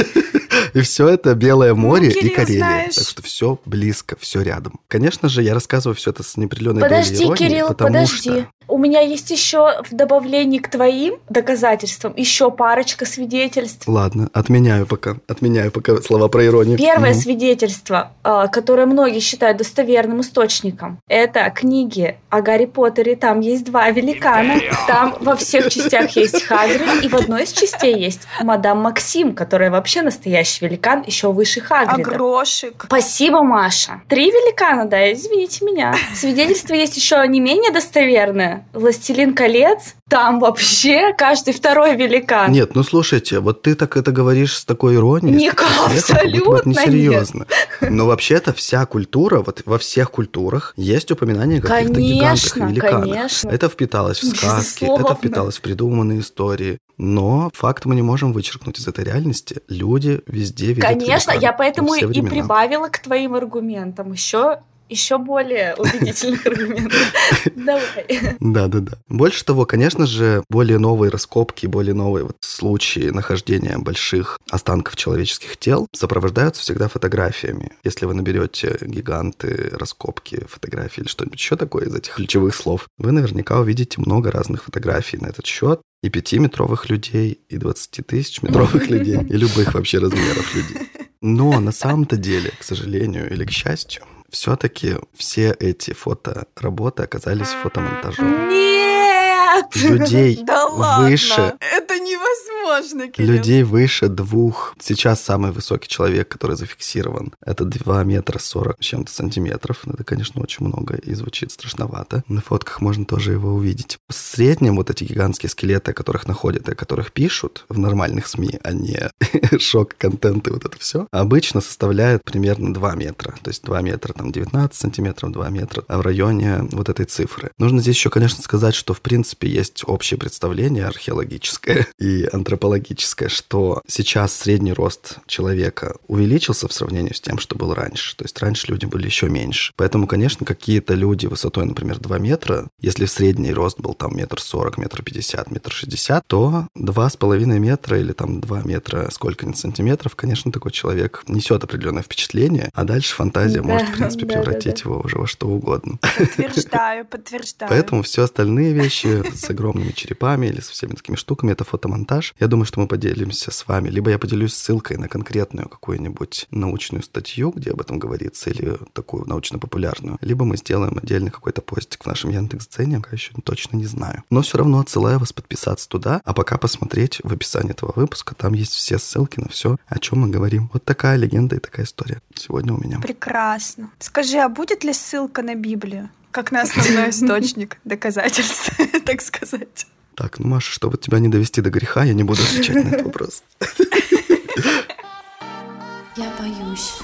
И все это Белое море и Кирилл, Карелия. знаешь- Так что все близко, все рядом. Конечно же, я рассказываю все это с неопределенной долей Подожди, иронии, Кирилл, потому подожди. что У меня есть еще в добавлении к твоим доказательствам еще парочка свидетельств. Ладно, отменяю пока. Отменяю пока слова про иронию. Первое свидетельство, а, которое многие считают достоверным источником, это книги о Гарри Поттере. Там есть два великана. Там во всех частях есть Хагрид, и в одной из частей есть мадам Максим, которая вообще настоящий великан, еще выше А Хагрида. грошик? Спасибо, Маша. Три великана, да, извините меня. Свидетельство есть еще не менее достоверное. «Властелин колец» там вообще каждый второй великан. Нет, ну слушайте, вот ты так это говоришь с такой иронией. Не, с таким смехом, как будто бы это абсолютно несерьезно. Но вообще-то вся культура, вот во всех культурах есть упоминание о каких-то гигантах и Конечно, великанах. конечно. Это впиталось в сказки, это впиталось в придуманные истории. Но факт мы не можем вычеркнуть из этой реальности. Люди везде видят Конечно, я поэтому и прибавила к твоим аргументам. Еще еще более убедительных аргументов. Давай. Да-да-да. Больше того, конечно же, более новые раскопки, более новые вот случаи нахождения больших останков человеческих тел сопровождаются всегда фотографиями. Если вы наберете гиганты, раскопки, фотографии или что-нибудь еще такое из этих ключевых слов, вы наверняка увидите много разных фотографий на этот счет. И пятиметровых людей, и 20 тысяч метровых людей, и любых вообще размеров людей. Но на самом-то деле, к сожалению или к счастью, все-таки все эти фотоработы оказались фотомонтажом. Нет! Людей Да ладно! выше Это невозможно, Кирилл. Людей выше двух. Сейчас самый высокий человек, который зафиксирован, это 2 метра 40 с чем-то сантиметров. Это, конечно, очень много и звучит страшновато. На фотках можно тоже его увидеть. В среднем вот эти гигантские скелеты, о которых находят и о которых пишут в нормальных СМИ, а не шок-контент и вот это все, обычно составляют примерно 2 метра. То есть 2 метра, там 19 сантиметров, 2 метра в районе вот этой цифры. Нужно здесь еще, конечно, сказать, что в принципе есть общее представление археологическое и антропологическое, что сейчас средний рост человека увеличился в сравнении с тем, что был раньше. То есть раньше люди были еще меньше. Поэтому, конечно, какие-то люди высотой, например, 2 метра, если средний рост был там метр сорок, метр пятьдесят, метр шестьдесят, то два с половиной метра или там 2 метра сколько-нибудь сантиметров, конечно, такой человек несет определенное впечатление, а дальше фантазия Да, может, в принципе, да, да, превратить его уже во что угодно. Подтверждаю, подтверждаю. Поэтому все остальные вещи с огромными черепами или со всеми такими штуками это фотомонтаж. Я думаю, что мы поделимся с вами. Либо я поделюсь ссылкой на конкретную какую-нибудь научную статью, где об этом говорится, или такую научно-популярную. Либо мы сделаем отдельно какой-то постик в нашем Яндекс.Дзене, пока еще точно не знаю. Но все равно отсылаю вас подписаться туда, а пока посмотреть в описании этого выпуска. Там есть все ссылки на все, о чем мы говорим. Вот такая легенда и такая история сегодня у меня. Прекрасно. Скажи, а будет ли ссылка на Библию? Как на основной источник доказательств, так сказать. Так, ну, Маша, чтобы тебя не довести до греха, я не буду отвечать на этот вопрос. Я боюсь.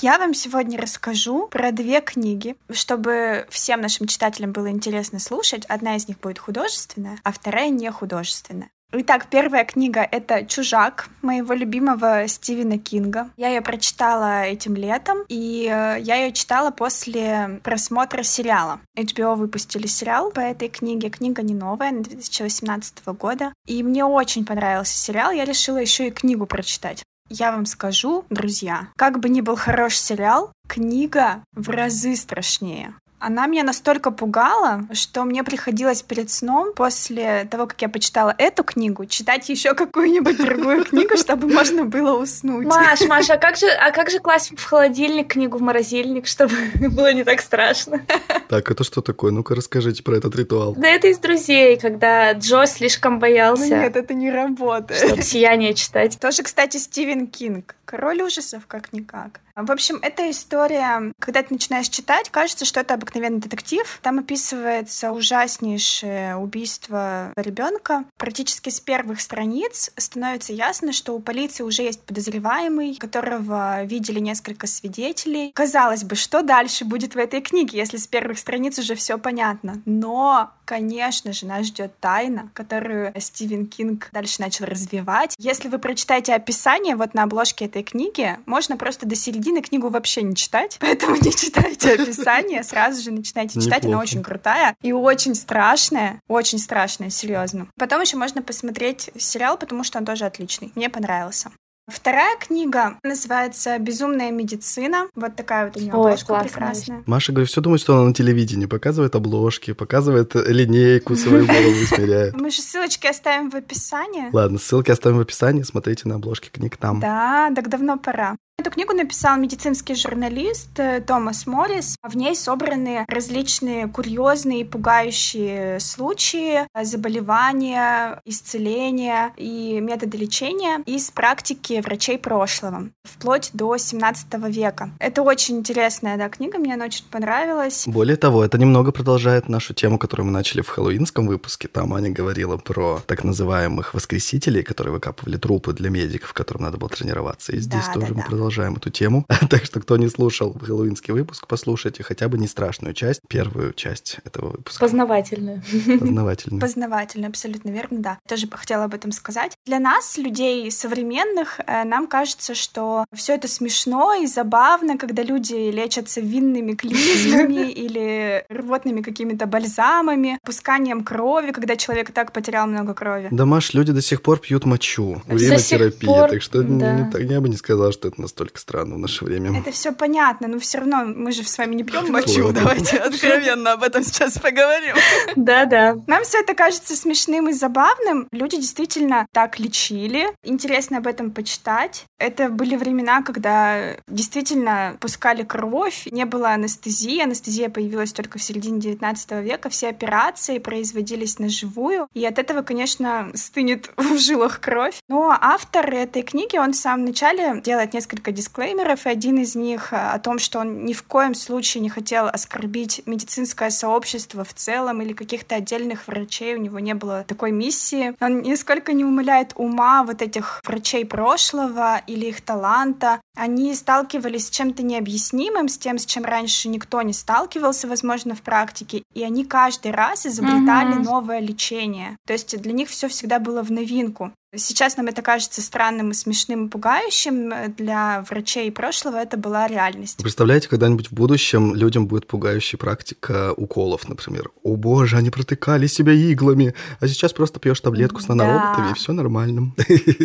Я вам сегодня расскажу про две книги, чтобы всем нашим читателям было интересно слушать. Одна из них будет художественная, а вторая не художественная. Итак, первая книга — это «Чужак» моего любимого Стивена Кинга. Я ее прочитала этим летом, и э, я ее читала после просмотра сериала. HBO выпустили сериал по этой книге. Книга не новая, она 2018 года. И мне очень понравился сериал, я решила еще и книгу прочитать. Я вам скажу, друзья, как бы ни был хорош сериал, книга в разы страшнее. Она меня настолько пугала, что мне приходилось перед сном, после того, как я почитала эту книгу, читать еще какую-нибудь другую книгу, чтобы можно было уснуть. Маш, Маша, а как же, а как же класть в холодильник книгу в морозильник, чтобы было не так страшно? Так, это что такое? Ну-ка расскажите про этот ритуал. Да это из друзей, когда Джо слишком Ну боялся, нет, это не работает. чтобы сияние читать. Тоже, кстати, Стивен Кинг. Король ужасов, как-никак. В общем, эта история, когда ты начинаешь читать, кажется, что это обыкновенный детектив. Там описывается ужаснейшее убийство ребенка. Практически с первых страниц становится ясно, что у полиции уже есть подозреваемый, которого видели несколько свидетелей. Казалось бы, что дальше будет в этой книге, если с первых страниц уже все понятно. Но, конечно же, нас ждет тайна, которую Стивен Кинг дальше начал развивать. Если вы прочитаете описание вот на обложке этой книги, можно просто до середины книгу вообще не читать, поэтому не читайте описание, сразу же начинайте читать, она очень крутая и очень страшная, очень страшная, серьезно. Потом еще можно посмотреть сериал, потому что он тоже отличный, мне понравился. Вторая книга называется «Безумная медицина». Вот такая вот у нее обложка классная прекрасная. Маша, говорю, все думает, что она на телевидении. Показывает обложки, показывает линейку, свою голову измеряет. Мы же ссылочки оставим в описании. Ладно, ссылки оставим в описании. Смотрите на обложке книг там. Да, так давно пора. Эту книгу написал медицинский журналист э, Томас Моррис. В ней собраны различные курьезные, пугающие случаи, заболевания, исцеления и методы лечения из практики врачей прошлого, вплоть до 17 века. Это очень интересная да, книга, мне она очень понравилась. Более того, это немного продолжает нашу тему, которую мы начали в хэллоуинском выпуске. Там Аня говорила про так называемых воскресителей, которые выкапывали трупы для медиков, которым надо было тренироваться. И здесь Да, тоже да, мы да. Продолжаем эту тему. так что, кто не слушал хэллоуинский выпуск, послушайте хотя бы не страшную часть, первую часть этого выпуска. Познавательную. Познавательную. Познавательно, абсолютно верно, да. Тоже бы хотела об этом сказать. Для нас, людей современных, э, нам кажется, что все это смешно и забавно, когда люди лечатся винными клизмами или рвотными какими-то бальзамами, пусканием крови, когда человек и так потерял много крови. Да, Маш, люди до сих пор пьют мочу. Уринотерапия. пор, Так что не- да. не так- я бы не сказал, что это настолько странно в наше время. Это все понятно, но все равно мы же с вами не пьем мочу. Давайте откровенно об этом сейчас поговорим. Да-да. Нам все это кажется смешным и забавным. Люди действительно так лечили. Интересно об этом почитать. Это были времена, когда действительно пускали кровь, не было анестезии. Анестезия появилась только в середине 19 века. Все операции производились на живую. И от этого, конечно, стынет в жилах кровь. Но автор этой книги, он в самом начале делает несколько дисклеймеров, и один из них э, о том, что он ни в коем случае не хотел оскорбить медицинское сообщество в целом или каких-то отдельных врачей, у него не было такой миссии. Он нисколько не умаляет ума вот этих врачей прошлого или их таланта. Они сталкивались с чем-то необъяснимым, с тем, с чем раньше никто не сталкивался, возможно, в практике, и они каждый раз изобретали Мгм. новое лечение. То есть для них все всегда было в новинку. Сейчас нам это кажется странным и смешным и пугающим. Для врачей прошлого это была реальность. Представляете, когда-нибудь в будущем людям будет пугающая практика уколов, например. О боже, они протыкали себя иглами, а сейчас просто пьешь таблетку с нанороботами, и все нормально.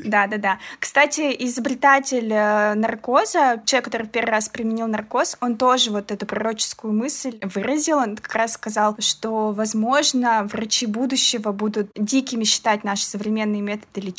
Да, да, да. Кстати, изобретатель э, наркоза, человек, который первый раз применил наркоз, он тоже вот эту пророческую мысль выразил. Он как раз сказал, что, возможно, врачи будущего будут дикими считать наши современные методы лечения,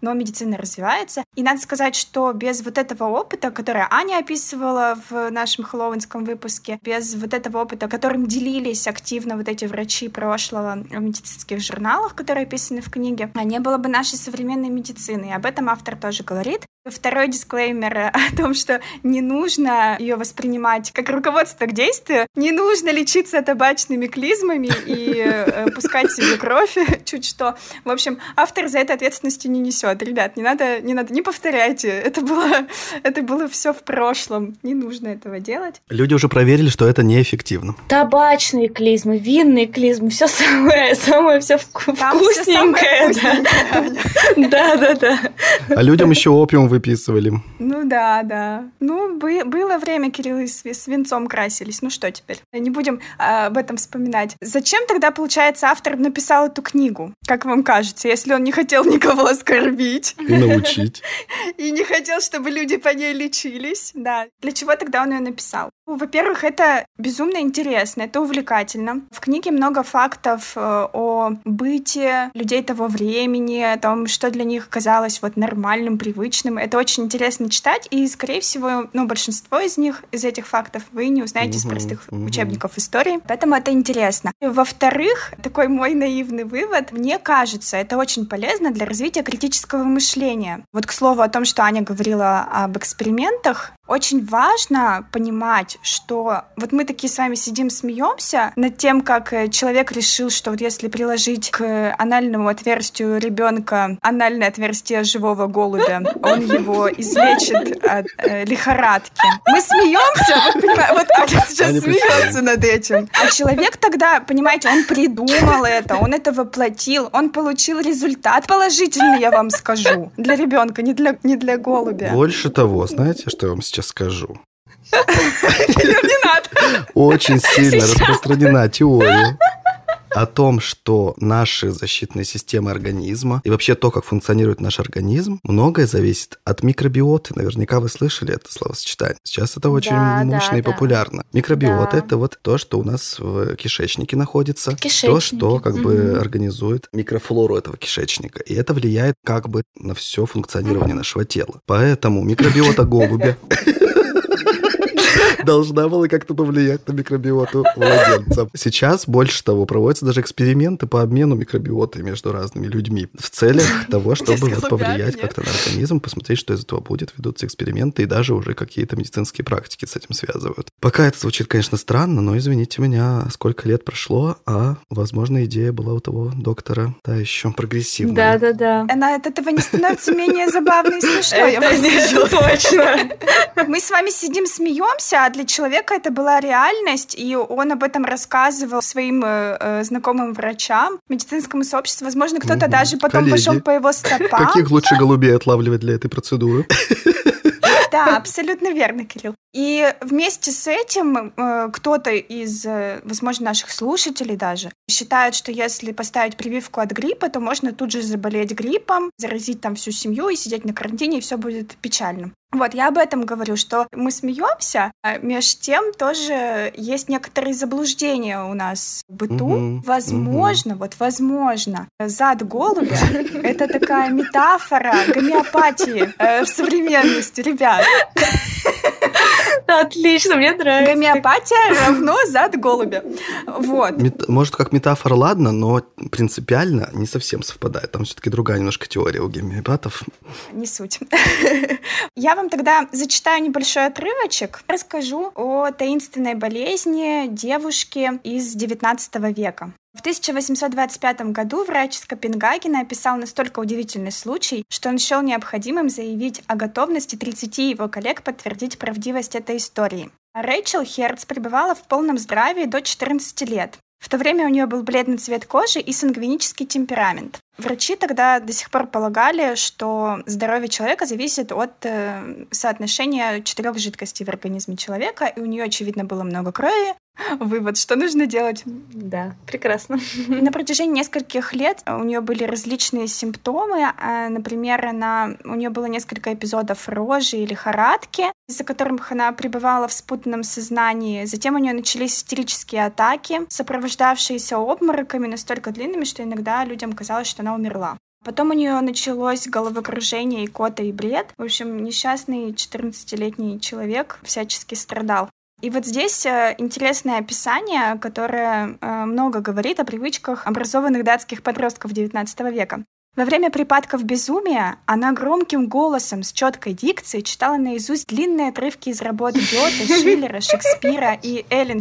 но медицина развивается. И надо сказать, что без вот этого опыта, который Аня описывала в нашем хэллоуинском выпуске, без вот этого опыта, которым делились активно вот эти врачи прошлого в медицинских журналах, которые описаны в книге, не было бы нашей современной медицины. И об этом автор тоже говорит. Второй дисклеймер о том, что не нужно ее воспринимать как руководство к действию, не нужно лечиться табачными клизмами и э, пускать себе кровь чуть что. В общем, автор за это ответственности не несет. Ребят, не надо, не надо, не повторяйте. Это было, это было все в прошлом. Не нужно этого делать. Люди уже проверили, что это неэффективно. Табачные клизмы, винные клизмы, все самое, самое все вкусненькое. Да, да, да. А людям еще опиум выписывали. Ну да, да. Ну, бы- было время, Кирилл, и с, с венцом красились. Ну что теперь? Не будем а, об этом вспоминать. Зачем тогда, получается, автор написал эту книгу? Как вам кажется, если он не хотел никого оскорбить? И научить. И не хотел, чтобы люди по ней лечились. Да. Для чего тогда он ее написал? Ну, Во-первых, это безумно интересно, это увлекательно. В книге много фактов э, о быте людей того времени, о том, что для них казалось вот нормальным, привычным. Это очень интересно читать, и, скорее всего, ну, большинство из них, из этих фактов, вы не узнаете из простых учебников истории. Поэтому это интересно. Во-вторых, такой мой наивный вывод, мне кажется, это очень полезно для развития критического мышления. Вот к слову о том, что Аня говорила об экспериментах, очень важно понимать, что вот мы такие с вами сидим, смеемся над тем, как э, человек решил, что вот если приложить к анальному отверстию ребенка анальное отверстие живого голубя, он его излечит от э, лихорадки. Мы смеемся, вот, вот Аня сейчас Аня смеется над этим. А человек тогда, понимаете, он придумал это, он это воплотил, он получил результат положительный, я вам скажу, для ребенка, не для, не для голубя. Больше того, знаете, что я вам сейчас скажу? Не надо. Очень сильно Сейчас. распространена теория, о том, что наши защитные системы организма и вообще то, как функционирует наш организм, многое зависит от микробиоты. Наверняка вы слышали это словосочетание. Сейчас это очень Да, мощно да, и да. популярно. Микробиота Да. это вот то, что у нас в кишечнике находится, то, Кишечнике. что как бы Мгм. организует микрофлору этого кишечника. И это влияет как бы на все функционирование нашего тела. Поэтому микробиота голубя должна была как-то повлиять на микробиоту младенца. Сейчас, больше того, проводятся даже эксперименты по обмену микробиоты между разными людьми в целях того, чтобы вот повлиять как-то на организм, посмотреть, что из этого будет. Ведутся эксперименты, и даже уже какие-то медицинские практики с этим связывают. Пока это звучит, конечно, странно, но извините меня, сколько лет прошло, а, возможно, идея была у того доктора, да, еще прогрессивная. Да-да-да. Она от этого не становится менее забавной и смешной. Это точно. Мы с вами сидим, смеемся, а для человека это была реальность, и он об этом рассказывал своим э, э, знакомым врачам, медицинскому сообществу. Возможно, кто-то Мгм. даже потом Коллеги, пошел по его стопам. Каких лучше голубей отлавливать для этой процедуры? Да, абсолютно верно, Кирилл. И вместе с этим э, кто-то из, э, возможно, наших слушателей даже считает, что если поставить прививку от гриппа, то можно тут же заболеть гриппом, заразить там всю семью и сидеть на карантине, и все будет печально. Вот, я об этом говорю, что мы смеемся, а меж тем тоже есть некоторые заблуждения у нас в быту. Мгм, Возможно, вот возможно, зад голубя — это такая метафора гомеопатии э, в современности, ребят. Отлично, мне нравится. Гомеопатия равно зад голубя. Вот. Мет- Может, как метафора, ладно, но принципиально не совсем совпадает. Там все-таки другая немножко теория у гомеопатов. Не суть. Я вам тогда зачитаю небольшой отрывочек, расскажу о таинственной болезни девушки из XIX века. В 1825 году врач из Копенгагена описал настолько удивительный случай, что он счел необходимым заявить о готовности 30 его коллег подтвердить правдивость этой истории. Рэйчел Херц пребывала в полном здравии до 14 лет. В то время у нее был бледный цвет кожи и сангвинический темперамент. Врачи тогда до сих пор полагали, что здоровье человека зависит от э, соотношения четырех жидкостей в организме человека, и у нее, очевидно, было много крови. Вывод, что нужно делать? Да, прекрасно. На протяжении нескольких лет у нее были различные симптомы. А, Например, она, у нее было несколько эпизодов рожи и лихорадки, из-за которых она пребывала в спутанном сознании. Затем у нее начались истерические атаки, сопровождавшиеся обмороками настолько длинными, что иногда людям казалось, что она умерла. Потом у нее началось головокружение, икота и бред. В общем, несчастный 14-летний человек всячески страдал. И вот здесь э, интересное описание, которое э, много говорит о привычках образованных датских подростков XIX века. Во время припадков безумия она громким голосом с четкой дикцией читала наизусть длинные отрывки из работ Гёте, Шиллера, Шекспира и Эллен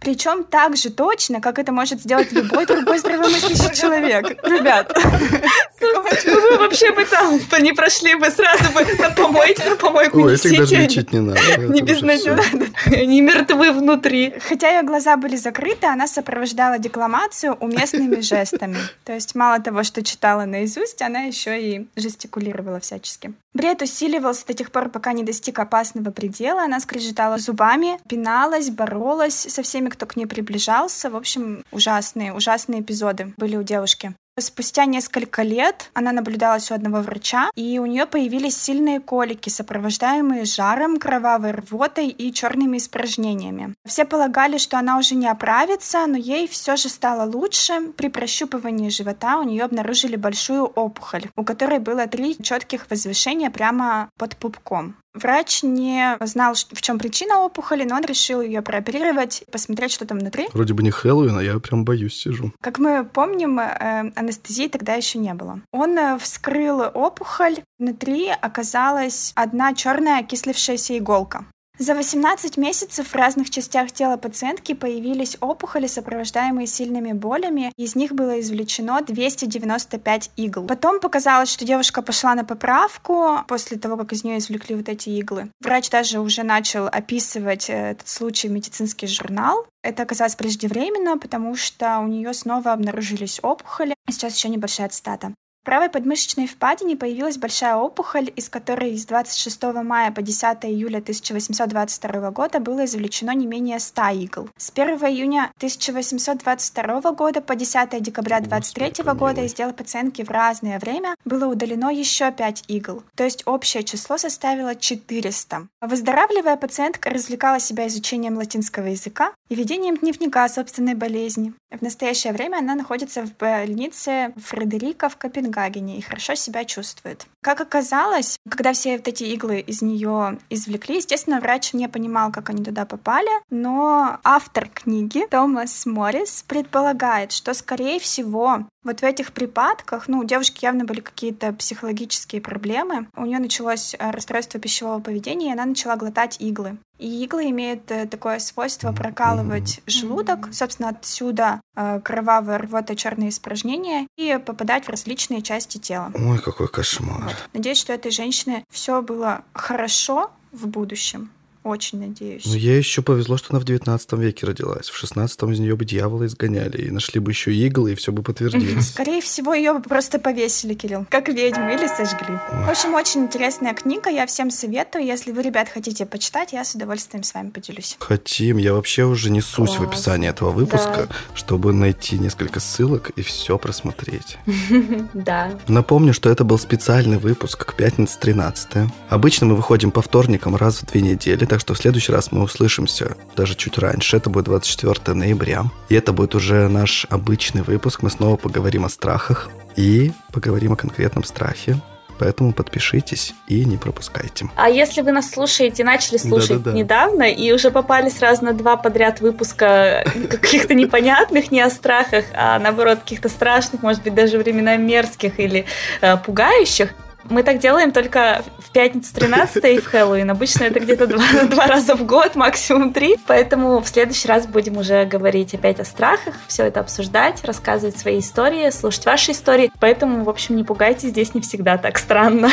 Причем так же точно, как это может сделать любой другой здравомыслящий человек. Ребят, Ну, вы вообще бы там не прошли бы сразу бы на помойку, на помойку Ой, этих даже лечить не надо. Не безнадежно. Они мертвы внутри. Хотя ее глаза были закрыты, она сопровождала декламацию уместными жестами. То есть мало того, что читала наизусть, она еще и жестикулировала всячески. Бред усиливался до тех пор, пока не достиг опасного предела. Она скрежетала зубами, пиналась, боролась со всеми, кто к ней приближался. В общем, ужасные, ужасные эпизоды были у девушки. Спустя несколько лет она наблюдалась у одного врача, и у нее появились сильные колики, сопровождаемые жаром, кровавой рвотой и черными испражнениями. Все полагали, что она уже не оправится, но ей все же стало лучше. При прощупывании живота у нее обнаружили большую опухоль, у которой было три четких возвышения прямо под пупком. Врач не знал, в чем причина опухоли, но он решил ее прооперировать, посмотреть, что там внутри. Вроде бы не Хэллоуин, а я прям боюсь сижу. Как мы помним, э, анестезии тогда еще не было. Он э, вскрыл опухоль. Внутри оказалась одна черная окислившаяся иголка. За 18 месяцев в разных частях тела пациентки появились опухоли, сопровождаемые сильными болями. Из них было извлечено 295 игл. Потом показалось, что девушка пошла на поправку после того, как из нее извлекли вот эти иглы. Врач даже уже начал описывать э, этот случай в медицинский журнал. Это оказалось преждевременно, потому что у нее снова обнаружились опухоли. Сейчас еще небольшая цитата. Правой подмышечной впадине появилась большая опухоль, из которой с 26 мая по 10 июля 1822 года было извлечено не менее 100 игл. С 1 июня 1822 года по 10 декабря 23 года из дела пациентки в разное время было удалено еще 5 игл, то есть общее число составило 400. Выздоравливая, пациентка развлекала себя изучением латинского языка и ведением дневника собственной болезни. В настоящее время она находится в больнице Фредерика в Копенгагене и хорошо себя чувствует. Как оказалось, когда все вот эти иглы из нее извлекли, естественно, врач не понимал, как они туда попали, но автор книги Томас Моррис предполагает, что, скорее всего, вот в этих припадках, ну, у девушки явно были какие-то психологические проблемы. У нее началось расстройство пищевого поведения, и она начала глотать иглы. И иглы имеют э, такое свойство прокалывать желудок, собственно, отсюда э, кровавая рвота, черные испражнения и попадать в различные части тела. Ой, какой кошмар. Вот. Надеюсь, что этой женщине все было хорошо в будущем. Очень надеюсь. Ну, ей еще повезло, что она в 19 веке родилась. В 16 из нее бы дьявола изгоняли, и нашли бы еще иглы, и все бы подтвердилось. Скорее всего, ее бы просто повесили, Кирилл, как ведьму, или сожгли. В общем, очень интересная книга, я всем советую. Если вы, ребят, хотите почитать, я с удовольствием с вами поделюсь. Хотим. Я вообще уже несусь в Класс. описании этого выпуска, Да. чтобы найти несколько ссылок и все просмотреть. Да. Напомню, что это был специальный выпуск к пятнице 13. Обычно мы выходим по вторникам раз в две недели, так что в следующий раз мы услышимся даже чуть раньше. Это будет 24 ноября. И это будет уже наш обычный выпуск. Мы снова поговорим о страхах и поговорим о конкретном страхе. Поэтому подпишитесь и не пропускайте. А если вы нас слушаете, начали слушать Да-да-да. недавно и уже попали сразу на два подряд выпуска каких-то непонятных, не о страхах, а наоборот каких-то страшных, может быть, даже времена мерзких или э, пугающих, мы так делаем только в пятницу 13 и в Хэллоуин. Обычно это где-то два, два раза в год, максимум три. Поэтому в следующий раз будем уже говорить опять о страхах, все это обсуждать, рассказывать свои истории, слушать ваши истории. Поэтому, в общем, не пугайтесь, здесь не всегда так странно.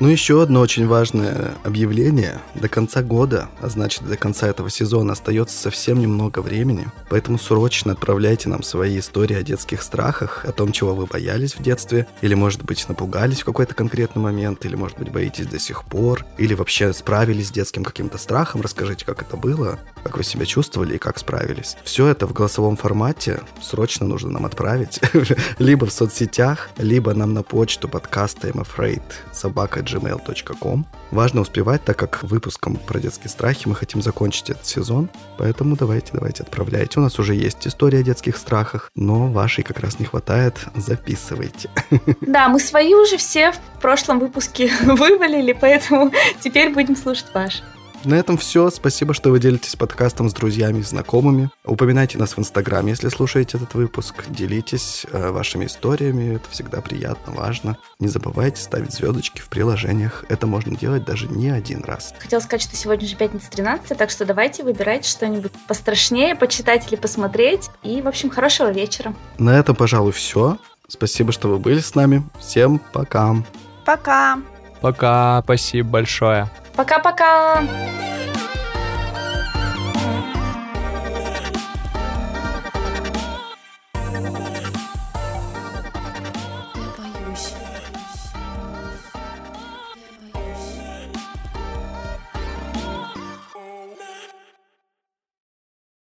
Ну, еще одно очень важное объявление. До конца года, а значит, до конца этого сезона остается совсем немного времени. Поэтому срочно отправляйте нам свои истории о детских страхах, о том, чего вы боялись в детстве, или, может быть, напугались в какой-то конкретный момент, или, может быть, боитесь до сих пор, или вообще справились с детским каким-то страхом. Расскажите, как это было, как вы себя чувствовали и как справились. Все это в голосовом формате срочно нужно нам отправить. либо в соцсетях, либо нам на почту подкаста I'm afraid собака gmail.com. Важно успевать, так как выпуском про детские страхи мы хотим закончить этот сезон. Поэтому давайте, давайте, отправляйте. У нас уже есть история о детских страхах, но вашей как раз не хватает. Записывайте. Да, мы свои уже все в прошлом выпуске вывалили, поэтому теперь будем слушать ваш. На этом все. Спасибо, что вы делитесь подкастом с друзьями и знакомыми. Упоминайте нас в Инстаграме, если слушаете этот выпуск. Делитесь э, вашими историями. Это всегда приятно, важно. Не забывайте ставить звездочки в приложениях. Это можно делать даже не один раз. Хотела сказать, что сегодня же пятница 13, так что давайте выбирайте что-нибудь пострашнее, почитать или посмотреть. И, в общем, хорошего вечера. На этом, пожалуй, все. Спасибо, что вы были с нами. Всем пока. Пока! Пока, спасибо большое. Пока-пока!